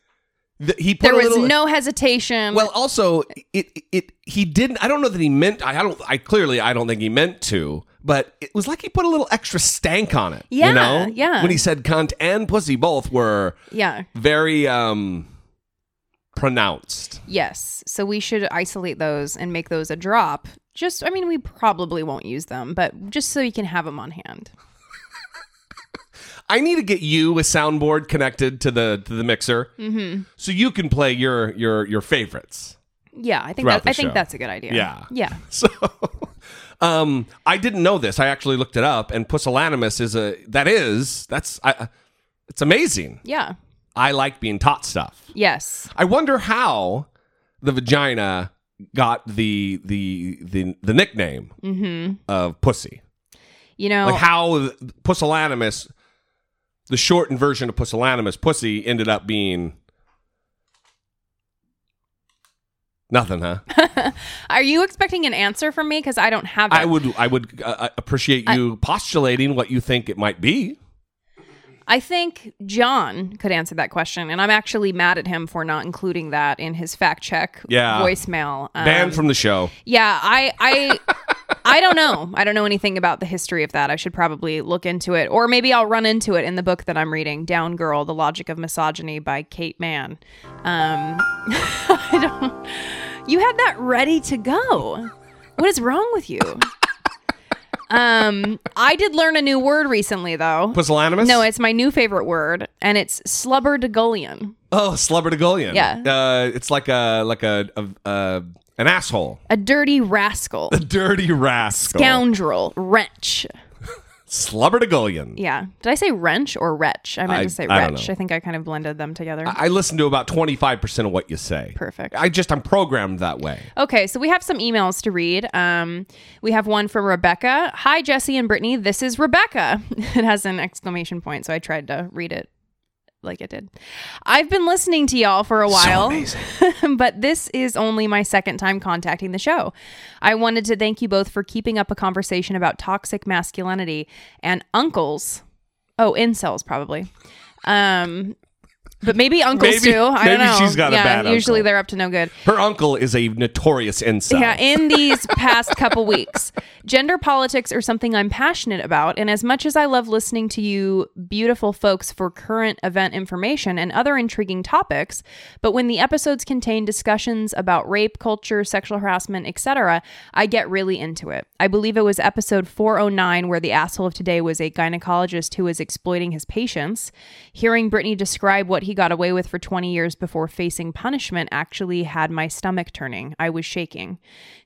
Speaker 3: The- he put
Speaker 4: There was
Speaker 3: little,
Speaker 4: no hesitation.
Speaker 3: Well, also, it it he didn't. I don't know that he meant. I, I don't. I clearly, I don't think he meant to. But it was like he put a little extra stank on it.
Speaker 4: Yeah,
Speaker 3: you know?
Speaker 4: yeah.
Speaker 3: When he said cunt and pussy, both were
Speaker 4: yeah,
Speaker 3: very. um pronounced.
Speaker 4: Yes. So we should isolate those and make those a drop. Just, I mean, we probably won't use them, but just so you can have them on hand.
Speaker 3: I need to get you a soundboard connected to the to the mixer,
Speaker 4: Mm-hmm.
Speaker 3: so you can play your your your favorites.
Speaker 4: Yeah, I think that, I
Speaker 3: the
Speaker 4: think that's a good idea.
Speaker 3: Yeah.
Speaker 4: Yeah.
Speaker 3: So, um, I didn't know this. I actually looked it up, and pusillanimous is a that is that's I, it's amazing.
Speaker 4: Yeah.
Speaker 3: I like being taught stuff.
Speaker 4: Yes.
Speaker 3: I wonder how the vagina got the the the the nickname
Speaker 4: Mm-hmm.
Speaker 3: of pussy.
Speaker 4: You know,
Speaker 3: Like how pusillanimous, the shortened version of pusillanimous, pussy ended up being nothing, huh?
Speaker 4: are you expecting an answer from me? Because I don't have it.
Speaker 3: I would I would uh, appreciate you postulating what you think it might be.
Speaker 4: I think John could answer that question, and I'm actually mad at him for not including that in his fact check
Speaker 3: Yeah.
Speaker 4: voicemail. Um,
Speaker 3: Banned from the show.
Speaker 4: Yeah, I I I don't know. I don't know anything about the history of that. I should probably look into it, or maybe I'll run into it in the book that I'm reading, Down Girl: The Logic of Misogyny by Kate Manne. Um, I don't. You had that ready to go. What is wrong with you? Um, I did learn a new word recently, though.
Speaker 3: Pusillanimous?
Speaker 4: No, it's my new favorite word, and it's slubberdegullion.
Speaker 3: Oh, slubberdegullion.
Speaker 4: Yeah.
Speaker 3: Uh, it's like a like a, a, a an asshole.
Speaker 4: A dirty rascal,
Speaker 3: A dirty rascal.
Speaker 4: scoundrel, wretch.
Speaker 3: Slubberdegullion.
Speaker 4: Yeah. Did I say wrench or wretch? I meant
Speaker 3: I-
Speaker 4: to say
Speaker 3: I
Speaker 4: wretch. I think I kind of blended them together.
Speaker 3: I listen to about 25% of what you say.
Speaker 4: Perfect.
Speaker 3: I just, I'm programmed that way.
Speaker 4: Okay, so we have some emails to read. Um, we have one from Rebecca. Hi, Jesse and Brittany. This is Rebecca. It has an exclamation point, so I tried to read it like it did. I've been listening to y'all for a while, but this is only my second time contacting the show. I wanted to thank you both for keeping up a conversation about toxic masculinity and uncles. Oh, incels probably. Um, but maybe uncles
Speaker 3: Maybe-
Speaker 4: too. I
Speaker 3: maybe
Speaker 4: don't know.
Speaker 3: she's got a
Speaker 4: yeah,
Speaker 3: bad
Speaker 4: usually
Speaker 3: uncle.
Speaker 4: they're up to no good.
Speaker 3: Her uncle is a notorious incel.
Speaker 4: Yeah, in these past couple weeks, gender politics are something I'm passionate about. And as much as I love listening to you beautiful folks for current event information and other intriguing topics, but when the episodes contain discussions about rape, culture, sexual harassment, etc., I get really into it. I believe it was episode 409 where the asshole of today was a gynecologist who was exploiting his patients. Hearing Brittany describe what he got away with for 20 years before facing punishment actually had my stomach turning. I was shaking.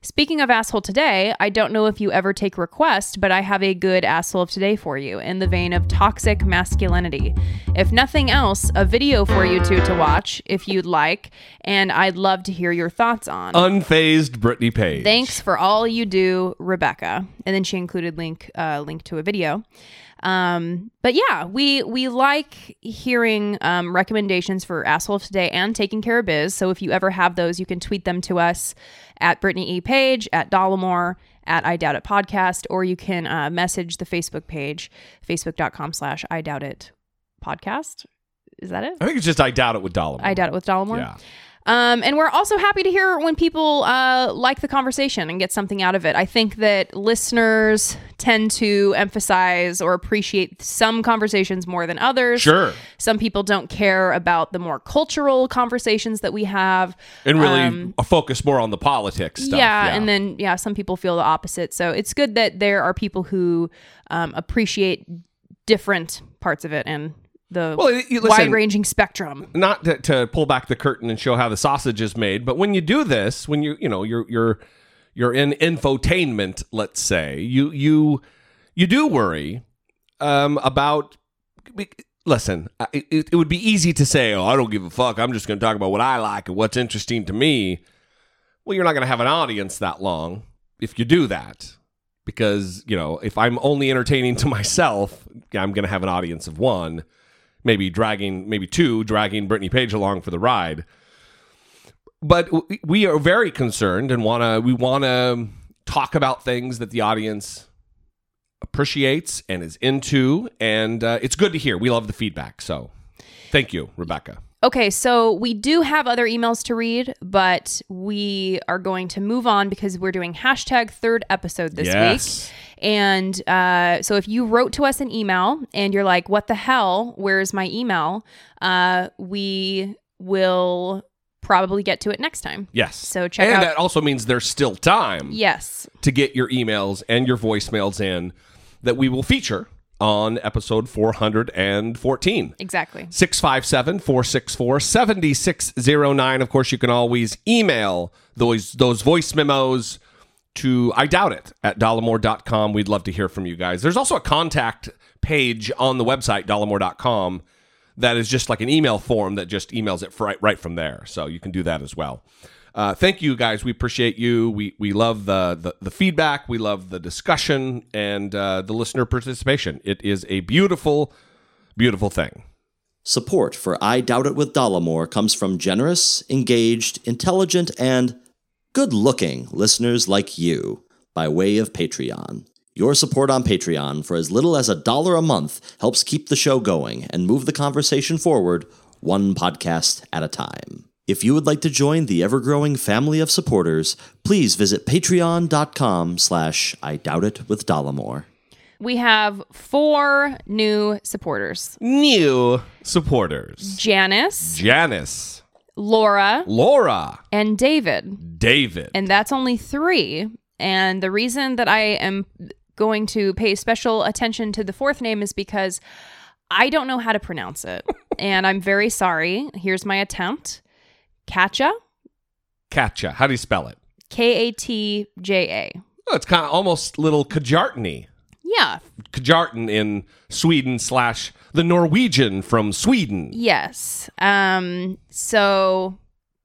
Speaker 4: Speaking of asshole today, I don't know if you ever take requests, but I have a good asshole of today for you in the vein of toxic masculinity. If nothing else, a video for you two to watch if you'd like, and I'd love to hear your thoughts on.
Speaker 3: Unfazed Brittany Page.
Speaker 4: Thanks for all you do, Rebecca. And then she included link uh, link to a video. Um, but yeah, we we like hearing um, recommendations for asshole today and taking care of biz. So if you ever have those, you can tweet them to us at Brittany E Page at Dollemore at I Doubt It Podcast, or you can uh, message the Facebook page, facebook.com slash I Doubt It Podcast. Is that it?
Speaker 3: I think it's just I doubt it with Dollar.
Speaker 4: I Doubt It with Dollemore.
Speaker 3: Yeah.
Speaker 4: Um, and we're also happy to hear when people uh, like the conversation and get something out of it. I think that listeners tend to emphasize or appreciate some conversations more than others.
Speaker 3: Sure.
Speaker 4: Some people don't care about the more cultural conversations that we have.
Speaker 3: And really
Speaker 4: Um,
Speaker 3: focus more on the politics stuff.
Speaker 4: yeah, and then yeah, some people feel the opposite. So it's good that there are people who um, appreciate different parts of it and the
Speaker 3: Well, listen-
Speaker 4: wide-ranging spectrum.
Speaker 3: not to, to pull back the curtain and show how the sausage is made, but when you do this, when you you know you're you're you're in infotainment, let's say you you you do worry um, about. Listen, it, it would be easy to say, "Oh, I don't give a fuck. I'm just going to talk about what I like and what's interesting to me." Well, you're not going to have an audience that long if you do that, because you know if I'm only entertaining to myself, I'm going to have an audience of one maybe dragging, maybe two, dragging Brittany Page along for the ride. But we are very concerned and want to, we want to talk about things that the audience appreciates and is into. And uh, it's good to hear. We love the feedback. So thank you, Rebecca.
Speaker 4: Okay, so we do have other emails to read, but we are going to move on because we're doing hashtag third episode this
Speaker 3: Yes.
Speaker 4: week. And uh, so if you wrote to us an email and you're like, what the hell? Where's my email? Uh, we will probably get to it next time.
Speaker 3: Yes.
Speaker 4: So check
Speaker 3: and
Speaker 4: out-
Speaker 3: that also means there's still time
Speaker 4: Yes.
Speaker 3: to get your emails and your voicemails in that we will feature on episode 414.
Speaker 4: Exactly.
Speaker 3: 657 464 7609. Of course, you can always email those those voice memos to I doubt it at dollemore.com. We'd love to hear from you guys. There's also a contact page on the website, dollemore.com, that is just like an email form that just emails it right, right from there. So you can do that as well. Uh, thank you guys. We appreciate you. We we love the the, the feedback. We love the discussion and uh, the listener participation. It is a beautiful, beautiful thing.
Speaker 9: Support for I Doubt It with Dollemore comes from generous, engaged, intelligent, and good looking listeners like you by way of Patreon. Your support on Patreon for as little as a dollar a month helps keep the show going and move the conversation forward one podcast at a time. If you would like to join the ever-growing family of supporters, please visit patreon.com slash I Doubt It with Dollemore.
Speaker 4: We have four new supporters
Speaker 3: New supporters
Speaker 4: Janice,
Speaker 3: Janice,
Speaker 4: Laura,
Speaker 3: Laura,
Speaker 4: and David.
Speaker 3: David.
Speaker 4: And that's only three. And the reason that I am going to pay special attention to the fourth name is because I don't know how to pronounce it. and I'm very sorry. Here's my attempt Katja,
Speaker 3: Katja. How do you spell it?
Speaker 4: K A T J A.
Speaker 3: Oh, it's kind of almost little Kajartny.
Speaker 4: Yeah.
Speaker 3: Kajarten in Sweden slash the Norwegian from Sweden.
Speaker 4: Yes. Um, so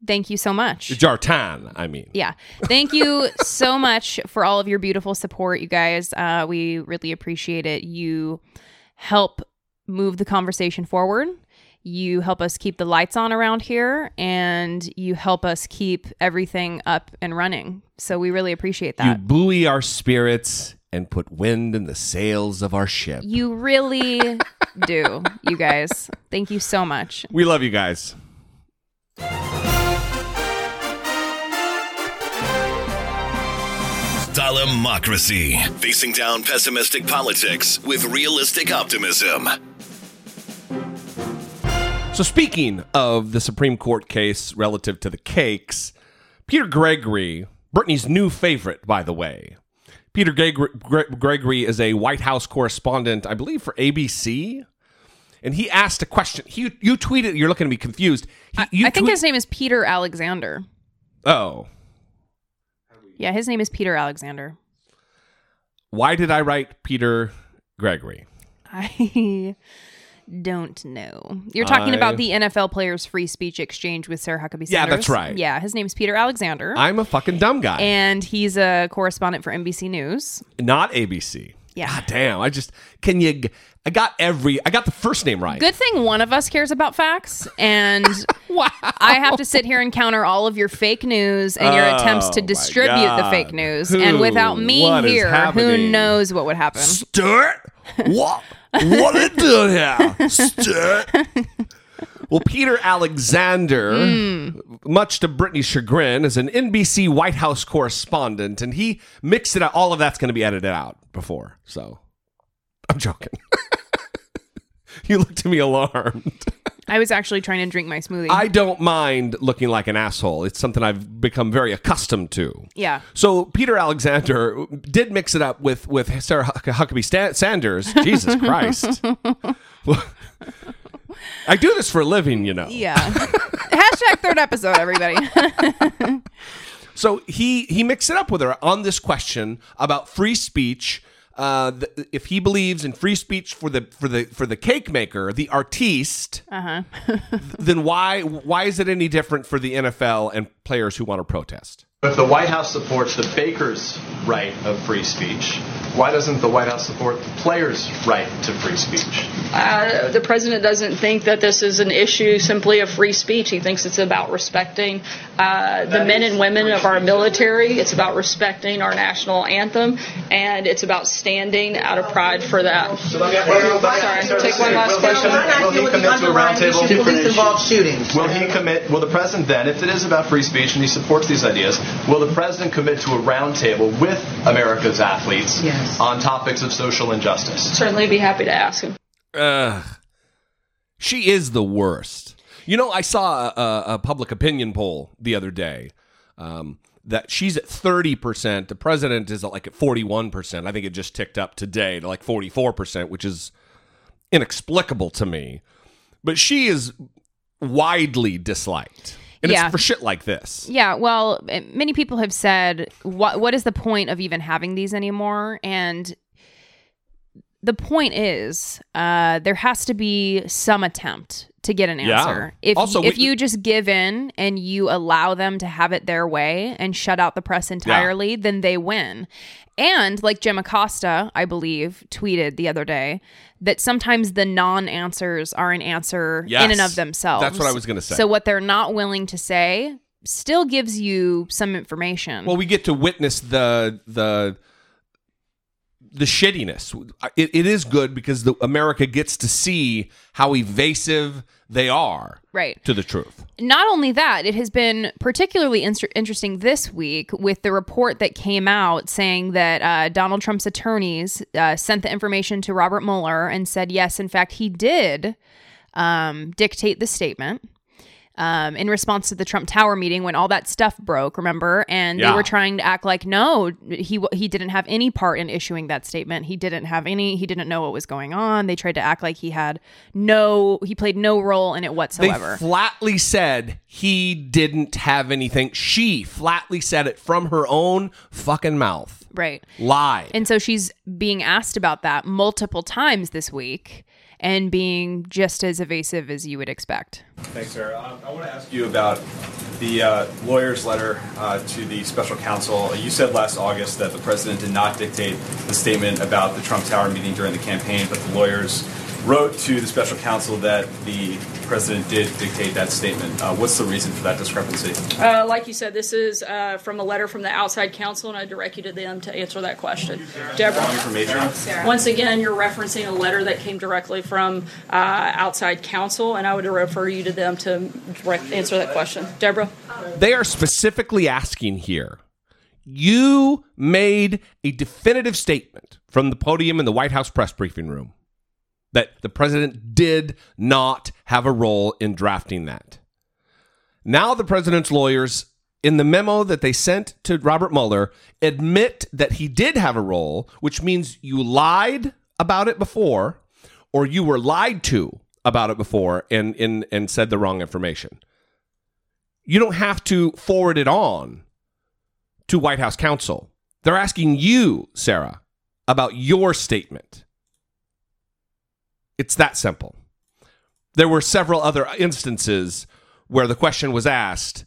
Speaker 4: thank you so much.
Speaker 3: Jartan, I mean.
Speaker 4: Yeah. Thank you so much for all of your beautiful support, you guys. Uh, we really appreciate it. You help move the conversation forward. You help us keep the lights on around here and you help us keep everything up and running. So we really appreciate that.
Speaker 3: You buoy our spirits and put wind in the sails of our ship.
Speaker 4: You really do, you guys. Thank you so much.
Speaker 3: We love you guys.
Speaker 2: Dollemocracy. Facing down pessimistic politics with realistic optimism.
Speaker 3: So, speaking of the Supreme Court case relative to the cakes, Peter Gregory, Brittany's new favorite, by the way. Peter Gregory is a White House correspondent, I believe, for ABC. And he asked a question. He, you tweeted, you're looking to be confused. He, you
Speaker 4: I think
Speaker 3: tweet-
Speaker 4: his name is Peter Alexander.
Speaker 3: Oh.
Speaker 4: Yeah, his name is Peter Alexander.
Speaker 3: Why did I write Peter Gregory?
Speaker 4: I don't know. You're talking
Speaker 3: I-
Speaker 4: about the NFL players' free speech exchange with Sarah Huckabee Sanders.
Speaker 3: Yeah, that's right.
Speaker 4: Yeah, his name's Peter Alexander,
Speaker 3: I'm a fucking dumb guy.
Speaker 4: and he's a correspondent for NBC News.
Speaker 3: Not ABC.
Speaker 4: Yeah.
Speaker 3: God damn. I just, can you, g- I got every, I got the first name right.
Speaker 4: Good thing one of us cares about facts, and I have to sit here and counter all of your fake news and your oh attempts to
Speaker 3: Oh, my
Speaker 4: distribute the
Speaker 3: God.
Speaker 4: fake news.
Speaker 3: Who-
Speaker 4: and without me
Speaker 3: what is
Speaker 4: here, who
Speaker 3: happening?
Speaker 4: knows what would happen?
Speaker 3: Stuart? What? What are you doing here? Well, Peter Alexander,
Speaker 4: Hmm.
Speaker 3: much to Brittany's chagrin, is an NBC White House correspondent, and he mixed it out. All of that's going to be edited out before, so I'm joking. you looked at me alarmed.
Speaker 4: I was actually trying to drink my smoothie.
Speaker 3: I don't mind looking like an asshole. It's something I've become very accustomed to.
Speaker 4: yeah.
Speaker 3: So Peter Alexander did mix it up with with Sarah Huck- Huckabee Sanders. Jesus Christ! I do this for a living, you know.
Speaker 4: Yeah. Hashtag third episode, everybody.
Speaker 3: So he he mixed it up with her on this question about free speech. Uh, th- if he believes in free speech for the for the for the cake maker, the artiste,
Speaker 4: Uh-huh.
Speaker 3: then why why is it any different for the NFL and players who want to protest?
Speaker 10: If the White House supports the baker's right of free speech, why doesn't the White House support the player's right to free speech?
Speaker 11: Uh, the president doesn't think that this is an issue simply of free speech. He thinks it's about respecting uh, the men and women of our military. It's about respecting our national anthem, and it's about standing out of pride for that. Sorry, take one last question.
Speaker 10: Will he commit to a roundtable?
Speaker 12: Police-involved shootings.
Speaker 10: Will he commit? Will the president then, if it is about free speech and he supports these ideas, will the president commit to a roundtable with America's athletes
Speaker 12: Yes.
Speaker 10: on topics of social injustice?
Speaker 11: Certainly be happy to ask him.
Speaker 3: Ugh. She is the worst. You know, I saw a, a public opinion poll the other day um, that she's at 30%. The president is at like at 41%. I think it just ticked up today to like 44%, which is inexplicable to me. But she is widely disliked. And
Speaker 4: Yeah.
Speaker 3: it's for shit like this.
Speaker 4: Yeah, well, many people have said, "What what is the point of even having these anymore?" And the point is, uh, there has to be some attempt to get an
Speaker 3: Yeah.
Speaker 4: answer. If
Speaker 3: Also,
Speaker 4: if
Speaker 3: we-
Speaker 4: you just give in and you allow them to have it their way and shut out the press entirely, then they win. And like Jim Acosta, I believe, tweeted the other day that sometimes the non-answers are an answer in and of themselves.
Speaker 3: That's what I was gonna say.
Speaker 4: So what they're not willing to say still gives you some information.
Speaker 3: Well, we get to witness the the the shittiness. It, it is good because the America gets to see how evasive they are
Speaker 4: right.
Speaker 3: to the truth.
Speaker 4: Not only that, it has been particularly inter- interesting this week with the report that came out saying that uh, Donald Trump's attorneys uh, sent the information to Robert Mueller and said, yes, in fact, he did um, dictate the statement. Um, in response to the Trump Tower meeting when all that stuff broke, remember, and
Speaker 3: Yeah.
Speaker 4: they were trying to act like no, he he didn't have any part in issuing that statement. He didn't have any. He didn't know what was going on. They tried to act like he had no. He played no role in it whatsoever.
Speaker 3: They flatly said he didn't have anything. She flatly said it from her own fucking mouth.
Speaker 4: Right.
Speaker 3: Lie.
Speaker 4: And so she's being asked about that multiple times this week and being just as evasive as you would expect.
Speaker 12: Thanks, Sarah. Um, I want to ask you about the uh, lawyer's letter uh, to the special counsel. You said last August that the president did not dictate the statement about the Trump Tower meeting during the campaign, but the lawyers wrote to the special counsel that the president did dictate that statement. Uh, what's the reason for that discrepancy?
Speaker 11: Uh, like you said, this is uh, from a letter from the outside counsel, and I direct you to them to answer that question. Deborah.
Speaker 12: Information.
Speaker 11: Once again, you're referencing a letter that came directly from uh, outside counsel, and I would refer you to them to direct, answer that question. Deborah?
Speaker 3: They are specifically asking here. You made a definitive statement from the podium in the White House press briefing room that the president did not have a role in drafting that. Now, the president's lawyers, in the memo that they sent to Robert Mueller, admit that he did have a role, which means you lied about it before, or you were lied to about it before and, and, and said the wrong information you don't have to forward it on to White House counsel. They're asking you, Sarah, about your statement. It's that simple. There were several other instances where the question was asked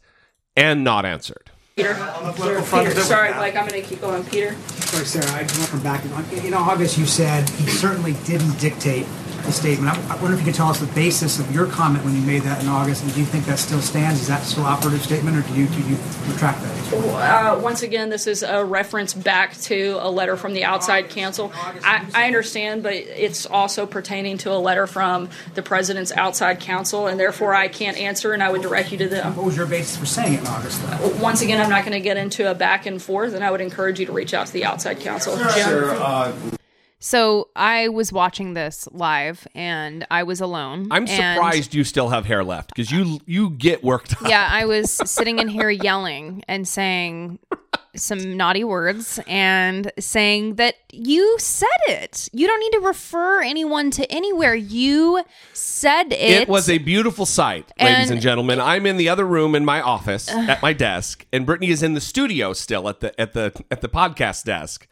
Speaker 3: and not answered.
Speaker 11: Peter? Peter, sorry, Mike, I'm going to keep going. Peter?
Speaker 13: Sorry, Sarah, I just want to come back. In August, you said he certainly didn't dictate the statement. I I wonder if you could tell us the basis of your comment when you made that in August, and do you think that still stands? Is that still operative statement, or do you, do you retract that?
Speaker 11: Uh, once again, this is a reference back to a letter from the outside counsel. I, I understand, but it's also pertaining to a letter from the president's outside counsel, and therefore I can't answer, and I would direct you to them.
Speaker 13: What was your basis for saying it in August, though?
Speaker 11: Once again, I'm not going to get into a back and forth, and I would encourage you to reach out to the outside counsel. Jim?
Speaker 4: So I was watching this live and I was alone.
Speaker 3: I'm surprised you still have hair left because you you get worked up.
Speaker 4: yeah, I was sitting in here yelling and saying some naughty words and saying that you said it. You don't need to refer anyone to anywhere. You said it.
Speaker 3: It was a beautiful sight, ladies
Speaker 4: And-
Speaker 3: and gentlemen. I'm in the other room in my office at my desk, and Brittany is in the studio still at the at the at the podcast desk.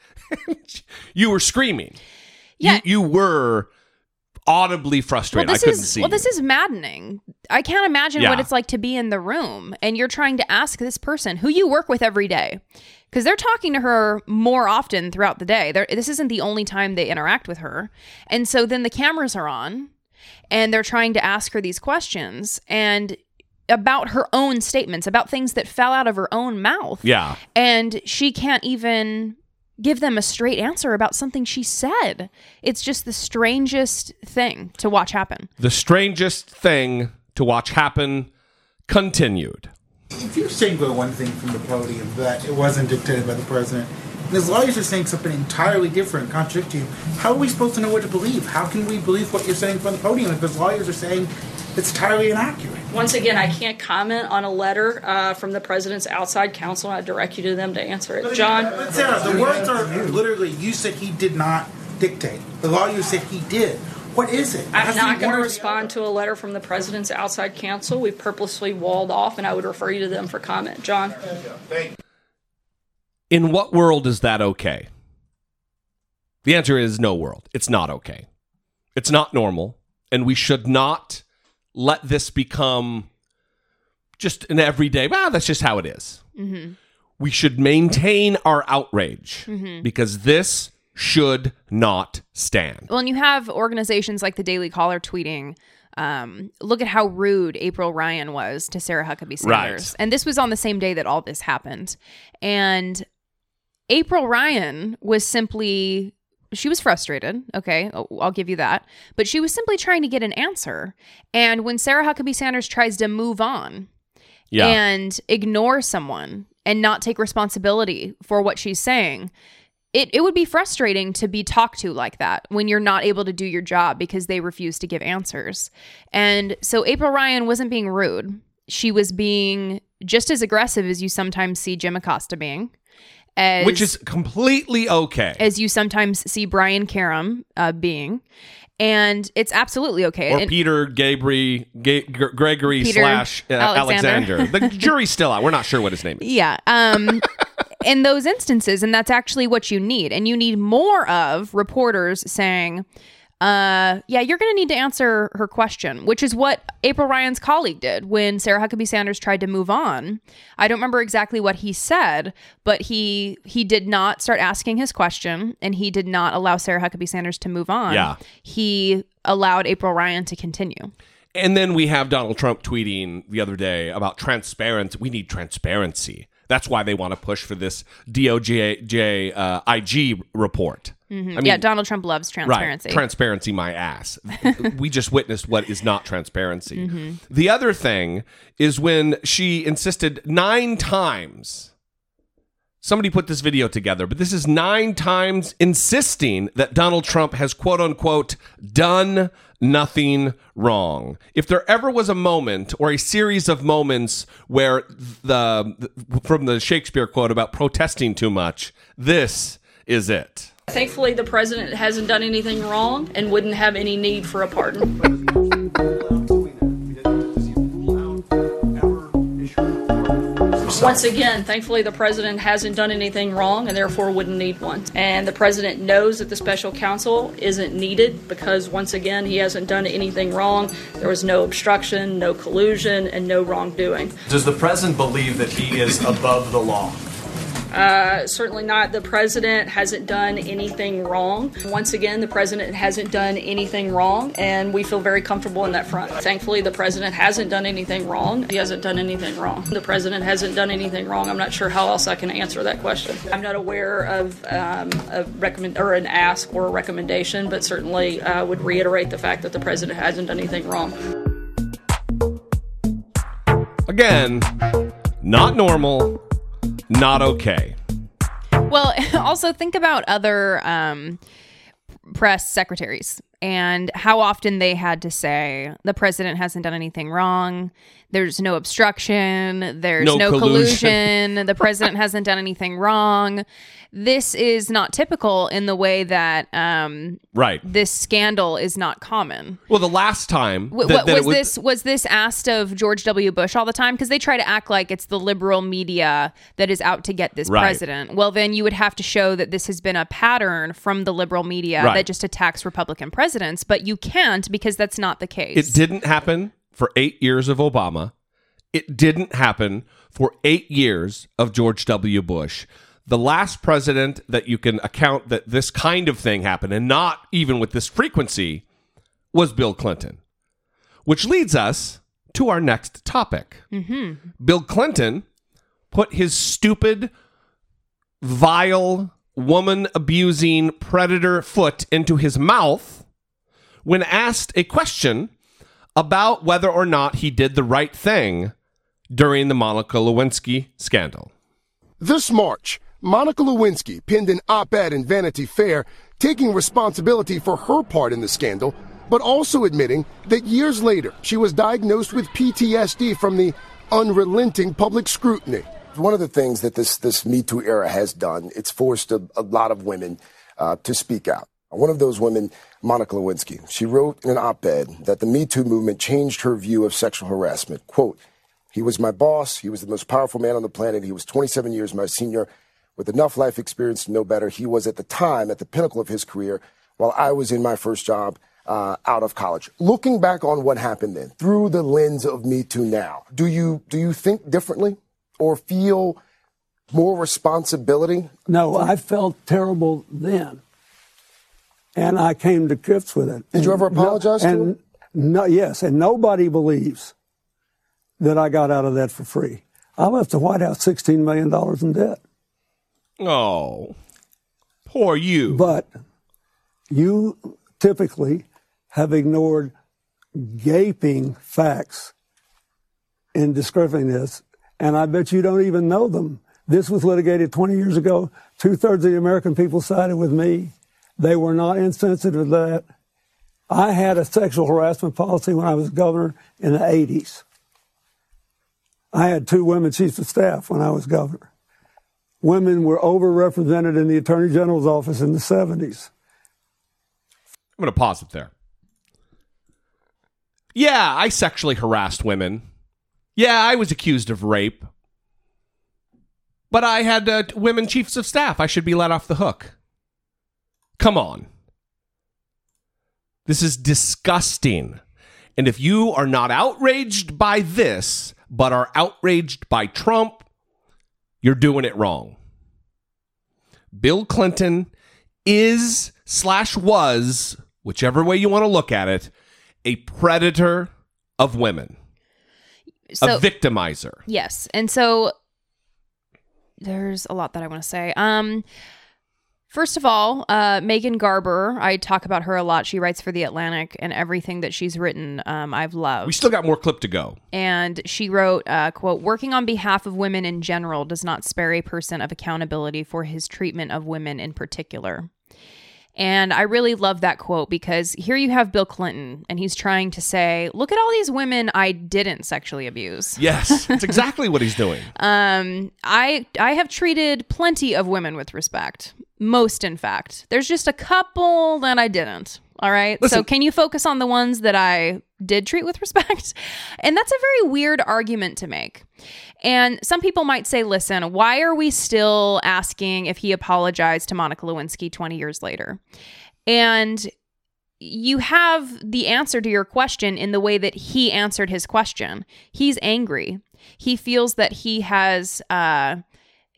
Speaker 3: you were screaming.
Speaker 4: Yeah.
Speaker 3: You, you were audibly frustrated.
Speaker 4: this
Speaker 3: I couldn't
Speaker 4: is
Speaker 3: see.
Speaker 4: well,
Speaker 3: you.
Speaker 4: this is maddening. I can't imagine what it's like to be in the room and you're trying to ask this person who you work with every day because they're talking to her more often throughout the day. They're, this isn't the only time they interact with her, and so then the cameras are on, and they're trying to ask her these questions and about her own statements about things that fell out of her own mouth.
Speaker 3: Yeah.
Speaker 4: And she can't even give them a straight answer about something she said. It's just the strangest thing to watch happen.
Speaker 3: the strangest thing to watch happen continued.
Speaker 14: If you're saying one thing from the podium that it wasn't dictated by the president, and his lawyers are saying something entirely different, contradicting you, how are we supposed to know what to believe? How can we believe what you're saying from the podium if his lawyers are saying it's entirely inaccurate.
Speaker 11: Once again, I can't comment on a letter uh, from the president's outside counsel. I direct you to them to answer it. John?
Speaker 14: But Sarah, the words are literally, you said he did not dictate. The lawyer said he did. What is it?
Speaker 11: I'm
Speaker 14: Has
Speaker 11: not going to respond to a letter from the president's outside counsel. We purposely walled off, and I would refer you to them for comment. John?
Speaker 3: In what world is that okay? The answer is no world. It's not okay. It's not normal. And we should not let this become just an everyday, well, that's just how it is.
Speaker 4: Mm-hmm.
Speaker 3: We should maintain our outrage
Speaker 4: Mhm.
Speaker 3: because this should not stand.
Speaker 4: Well, and you have organizations like the Daily Caller tweeting, um, look at how rude April Ryan was to Sarah Huckabee Sanders.
Speaker 3: Right.
Speaker 4: And this was on the same day that all this happened. And April Ryan was simply, she was frustrated. Okay. I'll I'll give you that. But she was simply trying to get an answer. And when Sarah Huckabee Sanders tries to move on,
Speaker 3: Yeah.
Speaker 4: and ignore someone and not take responsibility for what she's saying, it, it would be frustrating to be talked to like that when you're not able to do your job because they refuse to give answers. And so April Ryan wasn't being rude. She was being just as aggressive as you sometimes see Jim Acosta being. As,
Speaker 3: Which is completely okay.
Speaker 4: as you sometimes see Brian Karem uh, being. And it's absolutely okay.
Speaker 3: or
Speaker 4: And-
Speaker 3: Peter Gabriel Ga- Gregory
Speaker 4: Peter
Speaker 3: slash uh,
Speaker 4: Alexander.
Speaker 3: Alexander. the jury's still out. We're not sure what his name is.
Speaker 4: Yeah. Um in those instances and that's actually what you need and you need more of reporters saying uh yeah, you're going to need to answer her question, which is what April Ryan's colleague did when Sarah Huckabee Sanders tried to move on. I don't remember exactly what he said, but he he did not start asking his question and he did not allow Sarah Huckabee Sanders to move on.
Speaker 3: Yeah.
Speaker 4: He allowed April Ryan to continue.
Speaker 3: And then we have Donald Trump tweeting the other day about transparency. We need transparency. That's why they want to push for this DOJ uh, IG report.
Speaker 4: Mhm.
Speaker 3: I mean-
Speaker 4: yeah, Donald Trump loves transparency.
Speaker 3: Right. Transparency, my ass. we just witnessed what is not transparency.
Speaker 4: Mhm.
Speaker 3: The other thing is when she insisted nine times. Somebody put this video together, but this is nine times insisting that Donald Trump has quote unquote done nothing wrong. If there ever was a moment or a series of moments where the from the Shakespeare quote about protesting too much, this is it.
Speaker 11: Thankfully, the president hasn't done anything wrong and wouldn't have any need for a pardon. Once again, thankfully, the president hasn't done anything wrong and therefore wouldn't need one. And the president knows that the special counsel isn't needed because, once again, he hasn't done anything wrong. There was no obstruction, no collusion, and no wrongdoing.
Speaker 12: Does the president believe that he is above the law?
Speaker 11: Uh, certainly not. The president hasn't done anything wrong. Once again, the president hasn't done anything wrong, and we feel very comfortable in that front. Thankfully, the president hasn't done anything wrong. He hasn't done anything wrong. The president hasn't done anything wrong. I'm not sure how else I can answer that question. I'm not aware of um, a recommend or an ask or a recommendation, but certainly uh, would reiterate the fact that the president hasn't done anything wrong.
Speaker 3: Again, not normal, not okay.
Speaker 4: Well, also think about other um, press secretaries and how often they had to say the president hasn't done anything wrong. There's no obstruction. There's
Speaker 3: No
Speaker 4: no,
Speaker 3: collusion.
Speaker 4: collusion. the president hasn't done anything wrong. This is not typical in the way that um,
Speaker 3: Right.
Speaker 4: this scandal is not common.
Speaker 3: Well, the last time
Speaker 4: W-
Speaker 3: that- that it
Speaker 4: was this was this asked of George W. Bush all the time because they try to act like it's the liberal media that is out to get this
Speaker 3: Right.
Speaker 4: president. Well, then you would have to show that this has been a pattern from the liberal media
Speaker 3: Right.
Speaker 4: that just attacks Republican presidents, but you can't because that's not the case.
Speaker 3: It didn't happen for eight years of Obama. It didn't happen for eight years of George W. Bush. The last president that you can account that this kind of thing happened, and not even with this frequency, was Bill Clinton. Which leads us to our next topic.
Speaker 4: Mm-hmm.
Speaker 3: Bill Clinton put his stupid, vile, woman abusing predator foot into his mouth when asked a question about whether or not he did the right thing during the Monica Lewinsky scandal.
Speaker 15: This March, Monica Lewinsky penned an op ed in Vanity Fair taking responsibility for her part in the scandal but also admitting that years later she was diagnosed with PTSD from the unrelenting public scrutiny.
Speaker 16: One of the things that this, this Me Too era has done, it's forced a, a lot of women uh, to speak out. One of those women, Monica Lewinsky, she wrote in an op-ed that the Me Too movement changed her view of sexual harassment. Quote, he was my boss. He was the most powerful man on the planet. He was 27 years my senior with enough life experience to know better. He was at the time at the pinnacle of his career while I was in my first job uh, out of college. Looking back on what happened then through the lens of Me Too now, do you, do you think differently or feel more responsibility?
Speaker 17: No, I felt terrible then. And I came to grips with it.
Speaker 16: Did you ever apologize
Speaker 17: no,
Speaker 16: to
Speaker 17: and No, yes, and nobody believes that I got out of that for free. I left the White House $16 million in debt.
Speaker 3: Oh, poor you.
Speaker 17: But you typically have ignored gaping facts in describing this, and I bet you don't even know them. This was litigated 20 years ago. Two thirds of the American people sided with me. They were not insensitive to that. I had a sexual harassment policy when I was governor in the 80s. I had two women chiefs of staff when I was governor. Women were overrepresented in the attorney general's office in the 70s.
Speaker 3: I'm going to pause it there. Yeah, I sexually harassed women. Yeah, I was accused of rape. But I had uh, women chiefs of staff. I should be let off the hook. Come on. This is disgusting. And if you are not outraged by this, but are outraged by Trump, you're doing it wrong. Bill Clinton is slash was, whichever way you want to look at it, a predator of women,
Speaker 4: So-
Speaker 3: a victimizer.
Speaker 4: Yes. And so there's a lot that I want to say. Um First of all, uh, Megan Garber, I talk about her a lot. She writes for The Atlantic, and everything that she's written, um, I've loved.
Speaker 3: We still got more clip to go.
Speaker 4: and she wrote, uh, "quote Working on behalf of women in general does not spare a person of accountability for his treatment of women in particular." And I really love that quote because here you have Bill Clinton, and he's trying to say, "Look at all these women I didn't sexually abuse."
Speaker 3: Yes, that's exactly what he's doing.
Speaker 4: Um, I I have treated plenty of women with respect. Most, in fact. There's just a couple that I didn't. All right. so can you focus on the ones that I did treat with respect? And that's a very weird argument to make. And some people might say, listen, why are we still asking if he apologized to Monica Lewinsky 20 years later? And you have the answer to your question in the way that he answered his question. He's angry. He feels that he has uh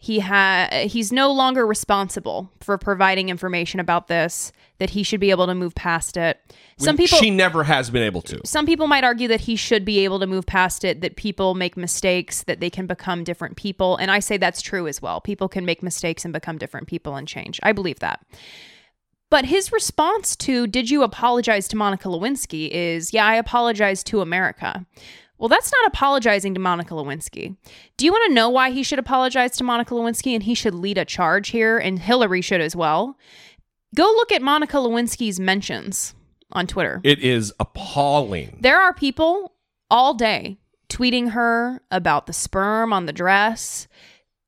Speaker 4: he ha he's no longer responsible for providing information about this that he should be able to move past it. Some people
Speaker 3: she never has been able to.
Speaker 4: some people might argue that he should be able to move past it, that people make mistakes, that they can become different people. And I say that's true as well. People can make mistakes and become different people and change. I believe that. But his response to, Did you apologize to Monica Lewinsky? is, Yeah, I apologized to America. Well, that's not apologizing to Monica Lewinsky. Do you want to know why he should apologize to Monica Lewinsky and he should lead a charge here? And Hillary should as well. Go look at Monica Lewinsky's mentions on Twitter.
Speaker 3: It is appalling.
Speaker 4: There are people all day tweeting her about the sperm on the dress.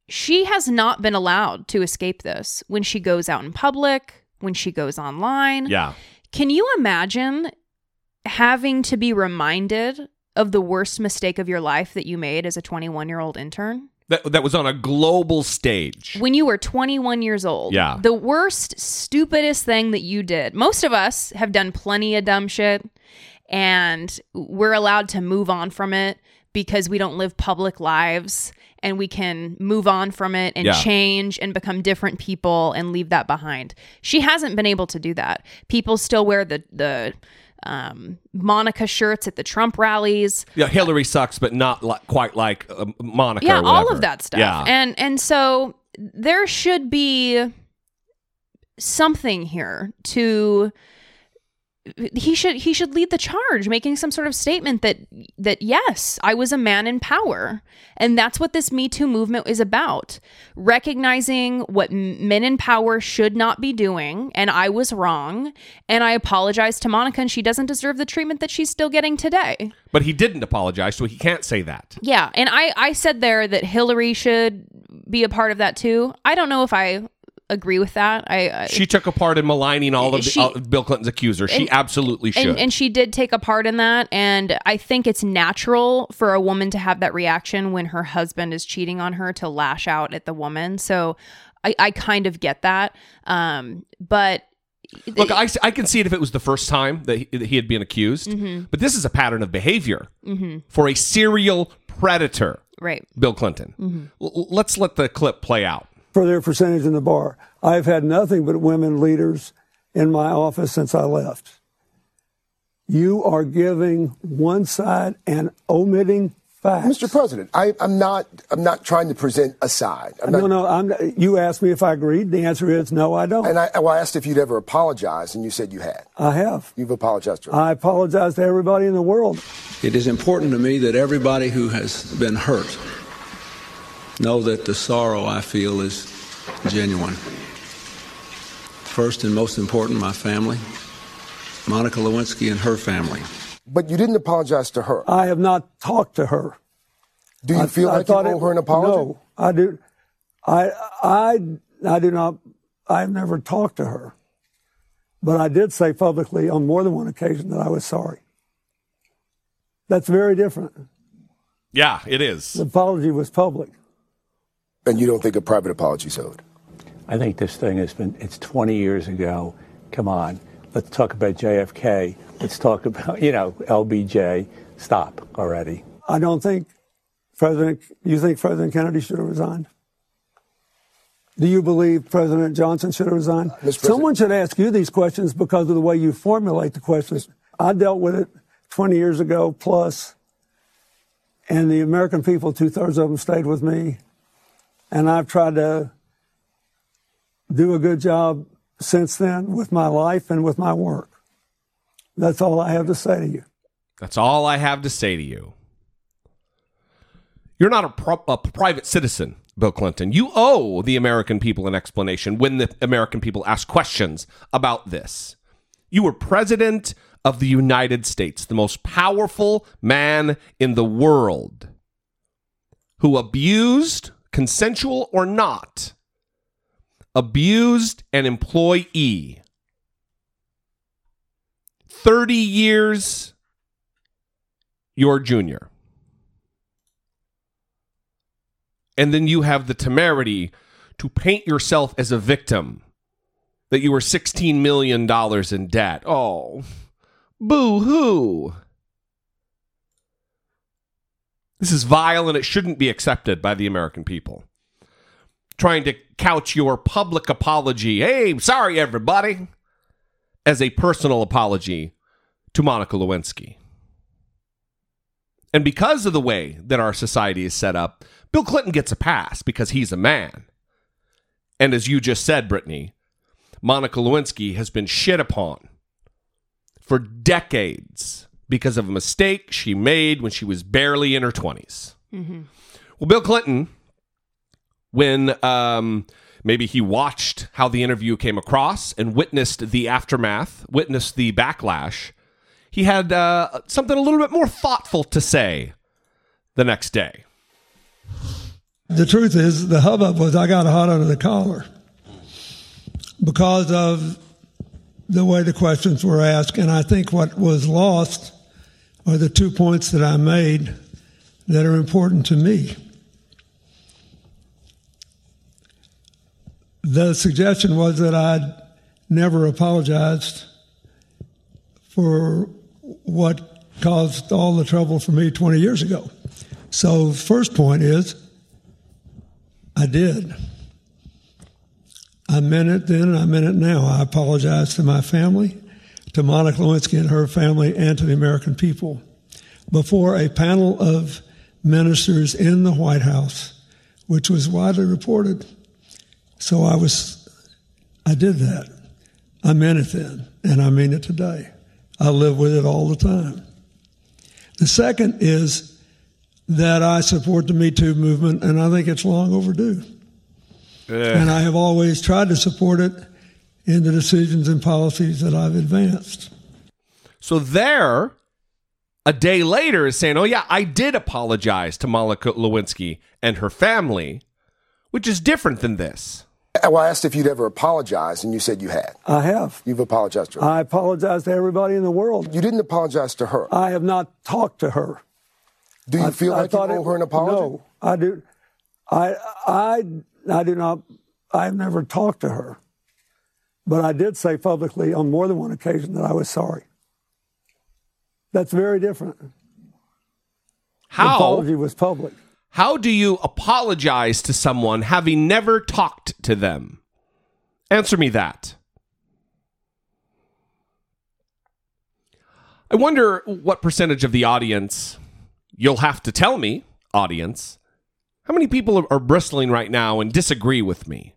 Speaker 4: She has not been allowed to escape this when she goes out in public, when she goes online.
Speaker 3: Yeah.
Speaker 4: Can you imagine having to be reminded of the worst mistake of your life that you made as a 21 year old intern?
Speaker 3: That, that was on a global stage.
Speaker 4: When you were 21 years old.
Speaker 3: Yeah.
Speaker 4: The worst, stupidest thing that you did. Most of us have done plenty of dumb shit and we're allowed to move on from it because we don't live public lives and we can move on from it and
Speaker 18: Yeah.
Speaker 4: change and become different people and leave that behind. She hasn't been able to do that. People still wear the the um, Monica shirts at the Trump rallies.
Speaker 3: Yeah, Hillary sucks, but not li- quite like uh, Monica.
Speaker 4: yeah all of that stuff
Speaker 3: Yeah.
Speaker 4: and and so there should be something here to he should he should lead the charge making some sort of statement that that yes i was a man in power. And that's what this me too movement is about. Recognizing what men in power should not be doing and i was wrong and i apologize to monica and she doesn't deserve the treatment that she's still getting today.
Speaker 3: But he didn't apologize, so he can't say that.
Speaker 4: yeah and i i said there that hillary should be a part of that too. I don't know if i agree with that i, I
Speaker 3: She took a part in maligning all of the,
Speaker 4: She-
Speaker 3: uh, Bill Clinton's accusers. She
Speaker 4: And-
Speaker 3: absolutely should.
Speaker 4: And, and she did take a part in that. And I think it's natural for a woman to have that reaction when her husband is cheating on her to lash out at the woman. So I, I kind of get that. Um, but
Speaker 3: Look, I, I can see it if it was the first time that he, that he had been accused,
Speaker 4: Mhm.
Speaker 3: but this is a pattern of behavior
Speaker 4: Mhm.
Speaker 3: for a serial predator,
Speaker 4: Right.
Speaker 3: Bill Clinton.
Speaker 4: Mhm.
Speaker 3: L- let's let the clip play out.
Speaker 17: For their percentage in the bar. I've had nothing but women leaders in my office since I left. You are giving one side and omitting facts.
Speaker 16: Mr. President, I, I'm not. I'm not trying to present a side. I'm
Speaker 17: no,
Speaker 16: not,
Speaker 17: no. I'm, you asked me if I agreed. The answer is no, I don't.
Speaker 16: And I, well, I asked if you'd ever apologize, and you said you had.
Speaker 17: I have.
Speaker 16: You've apologized to her.
Speaker 17: I apologize to everybody in the world.
Speaker 18: It is important to me that everybody who has been hurt know that the sorrow I feel is genuine. First and most important, my family, Monica Lewinsky and her family.
Speaker 16: But you didn't apologize to her.
Speaker 17: I have not talked to her.
Speaker 16: Do you
Speaker 17: I-
Speaker 16: feel
Speaker 17: I
Speaker 16: like you
Speaker 17: thought
Speaker 16: owe
Speaker 17: it-
Speaker 16: her an apology?
Speaker 17: No, I do. I I I do not. I've never talked to her, but I did say publicly on more than one occasion that I was sorry. That's very different.
Speaker 3: Yeah, it is.
Speaker 17: The apology was public.
Speaker 16: And you don't think a private apology is owed?
Speaker 19: I think this thing has been, it's 20 years ago. Come on. Let's talk about JFK. Let's talk about, you know, LBJ. Stop already.
Speaker 17: I don't think President. You think President Kennedy should have resigned? Do you believe President Johnson should have resigned? Uh, Someone should ask you these questions because of the way you formulate the questions. I dealt with it 20 years ago plus, and the American people, two thirds of them stayed with me, and I've tried to do a good job since then with my life and with my work. That's all I have to say to you.
Speaker 3: That's all I have to say to you. You're not a, pro- a private citizen, Bill Clinton. You owe the American people an explanation when the American people ask questions about this. You were president of the United States, the most powerful man in the world, who abused, consensual or not, abused an employee. 30 years your junior. And then you have the temerity to paint yourself as a victim that you were $16 million in debt. Oh, boo hoo. This is vile and it shouldn't be accepted by the American people. Trying to couch your public apology, hey, sorry everybody, as a personal apology to Monica Lewinsky. And because of the way that our society is set up, Bill Clinton gets a pass because he's a man. And as you just said, Brittany, Monica Lewinsky has been shit upon for decades because of a mistake she made when she was barely in her 20s.
Speaker 4: Mm-hmm.
Speaker 3: Well, Bill Clinton, when um, maybe he watched how the interview came across and witnessed the aftermath, witnessed the backlash, he had uh, something a little bit more thoughtful to say the next day.
Speaker 17: The truth is, the hubbub was I got hot under the collar because of the way the questions were asked. And I think what was lost are the two points that I made that are important to me. The suggestion was that I'd never apologized for what caused all the trouble for me 20 years ago. So, first point is, I did. I meant it then and I meant it now. I apologize to my family, to Monica Lewinsky and her family, and to the American people before a panel of ministers in the White House, which was widely reported. So I was, I did that. I meant it then, and I mean it today. I live with it all the time. The second is that I support the Me Too movement, and I think it's long overdue. And I have always tried to support it in the decisions and policies that I've advanced.
Speaker 3: So there, a day later, is saying, "Oh yeah, I did apologize to Monica Lewinsky and her family," which is different than this.
Speaker 16: Well, I asked if you'd ever apologized, and you said you had.
Speaker 17: I have.
Speaker 16: You've apologized to her.
Speaker 17: I apologize to everybody in the world.
Speaker 16: You didn't apologize to her.
Speaker 17: I have not talked to her.
Speaker 16: Do you
Speaker 17: I-
Speaker 16: feel
Speaker 17: I
Speaker 16: you owe
Speaker 17: it-
Speaker 16: her an apology?
Speaker 17: No, I do. I I I do not. I've never talked to her, but I did say publicly on more than one occasion that I was sorry. That's very different. The
Speaker 3: How?
Speaker 17: apology was public.
Speaker 3: How do you apologize to someone having never talked to them? Answer me that. I wonder what percentage of the audience, you'll have to tell me, audience, how many people are bristling right now and disagree with me?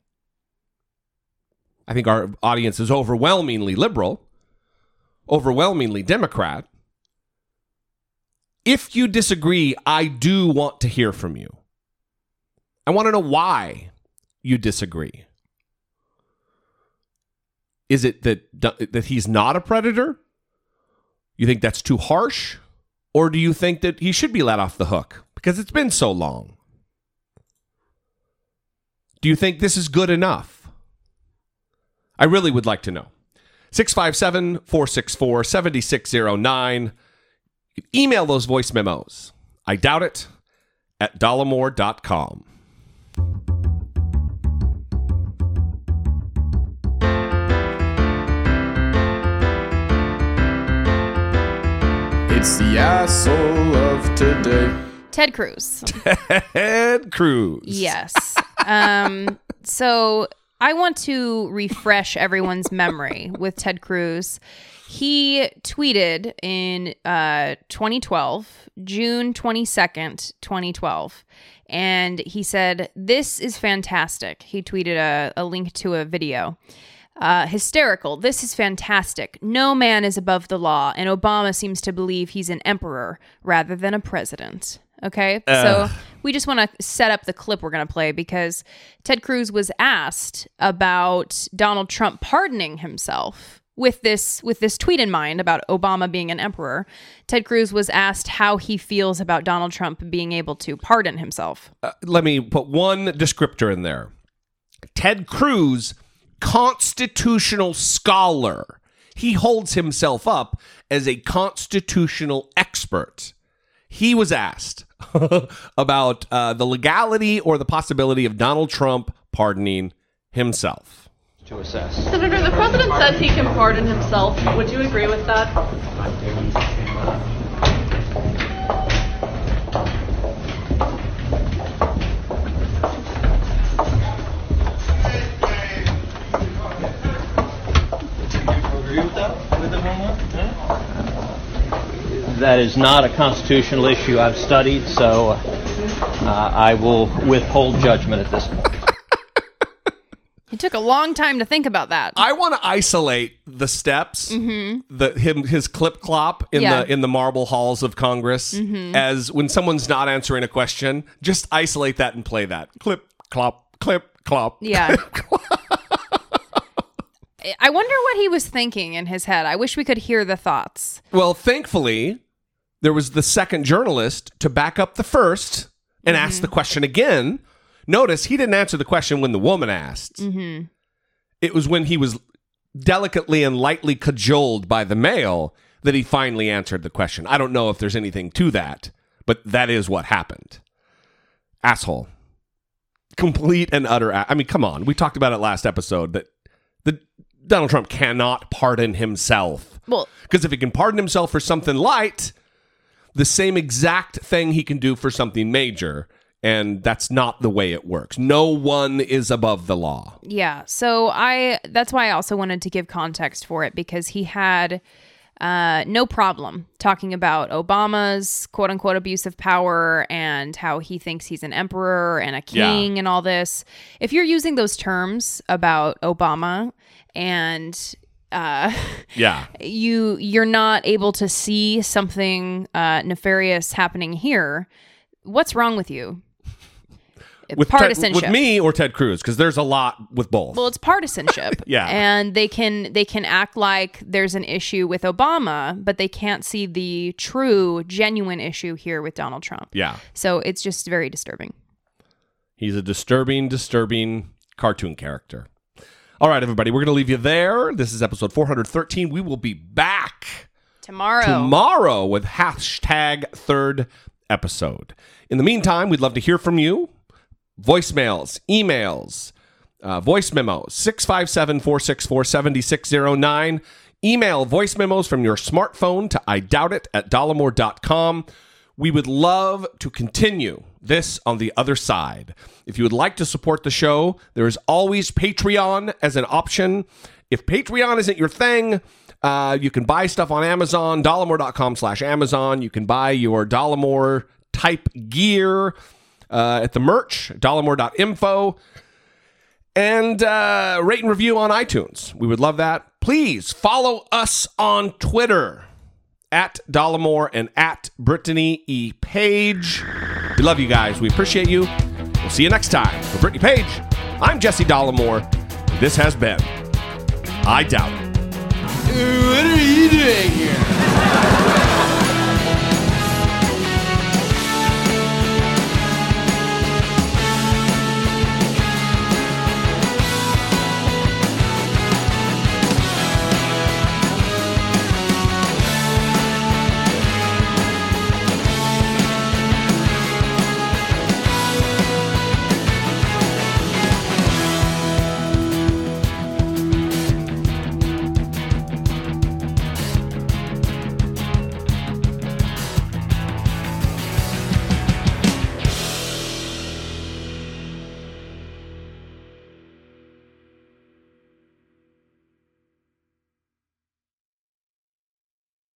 Speaker 3: I think our audience is overwhelmingly liberal, overwhelmingly Democrat. If you disagree, I do want to hear from you. I want to know why you disagree. Is it that that he's not a predator? You think that's too harsh? Or do you think that he should be let off the hook because it's been so long? Do you think this is good enough? I really would like to know. 657 464 7609. Email those voice memos. I doubt it at dollemore.com.
Speaker 20: It's the asshole of today.
Speaker 4: Ted Cruz.
Speaker 3: Ted Cruz.
Speaker 4: Yes. Um, so I want to refresh everyone's memory with Ted Cruz. He tweeted in uh, 2012, June 22nd, 2012, and he said, This is fantastic. He tweeted a, a link to a video. Uh, hysterical. This is fantastic. No man is above the law, and Obama seems to believe he's an emperor rather than a president. Okay.
Speaker 21: Ugh.
Speaker 4: So we just want to set up the clip we're going to play because Ted Cruz was asked about Donald Trump pardoning himself with this with this tweet in mind about Obama being an emperor. Ted Cruz was asked how he feels about Donald Trump being able to pardon himself.
Speaker 3: Uh, let me put one descriptor in there. Ted Cruz, constitutional scholar. He holds himself up as a constitutional expert. He was asked about uh, the legality or the possibility of Donald Trump pardoning himself.
Speaker 22: to assess. Senator, the president says he can pardon himself. Would you agree with that?
Speaker 21: That is not a constitutional issue I've studied, so uh, I will withhold judgment at this point.
Speaker 4: He took a long time to think about that.
Speaker 3: I want to isolate the steps,
Speaker 4: Mhm.
Speaker 3: the him his clip clop in
Speaker 4: Yeah.
Speaker 3: the in the marble halls of Congress
Speaker 4: Mhm.
Speaker 3: as when someone's not answering a question, just isolate that and play that clip clop clip clop.
Speaker 4: Yeah. I wonder what he was thinking in his head. I wish we could hear the thoughts.
Speaker 3: Well, thankfully, there was the second journalist to back up the first and ask the question again. Notice he didn't answer the question when the woman asked.
Speaker 4: Mm-hmm.
Speaker 3: It was when he was delicately and lightly cajoled by the male that he finally answered the question. I don't know if there's anything to that, but that is what happened. Asshole. Complete and utter. A- I mean, come on. We talked about it last episode that Donald Trump cannot pardon himself.
Speaker 4: Well,
Speaker 3: Because if he can pardon himself for something light, the same exact thing he can do for something major. And that's not the way it works. No one is above the law.
Speaker 4: Yeah. So I that's why I also wanted to give context for it because he had uh, no problem talking about Obama's quote unquote abuse of power and how he thinks he's an emperor and a
Speaker 21: Yeah.
Speaker 4: king and all this. If you're using those terms about Obama and uh,
Speaker 3: Yeah.
Speaker 4: you you're not able to see something uh, nefarious happening here. What's wrong with you?
Speaker 3: With Ted,
Speaker 4: partisanship.
Speaker 3: with me or Ted Cruz, because there's a lot with both.
Speaker 4: Well, it's partisanship.
Speaker 3: Yeah.
Speaker 4: And they can they can act like there's an issue with Obama, but they can't see the true, genuine issue here with Donald Trump.
Speaker 3: Yeah.
Speaker 4: So it's just very disturbing.
Speaker 3: He's a disturbing, disturbing cartoon character. All right, everybody, we're going to leave you there. This is episode 413. We will be back
Speaker 4: Tomorrow.
Speaker 3: tomorrow with hashtag third episode. In the meantime, we'd love to hear from you. Voicemails, emails, uh, voice memos, 657 464 7609. Email voice memos from your smartphone to I doubt it at dollemore.com. We would love to continue this on the other side. If you would like to support the show, there is always Patreon as an option. If Patreon isn't your thing, uh, you can buy stuff on Amazon, dollemore.com slash Amazon. You can buy your Dollemore type gear uh, at the merch, dollemore.info. And uh, rate and review on iTunes. We would love that. Please follow us on Twitter at Dollemore and at Brittany E. Page. We love you guys. We appreciate you. We'll see you next time. For Brittany Page, I'm Jesse Dollemore. This has been I Doubt It.
Speaker 23: What are you doing here?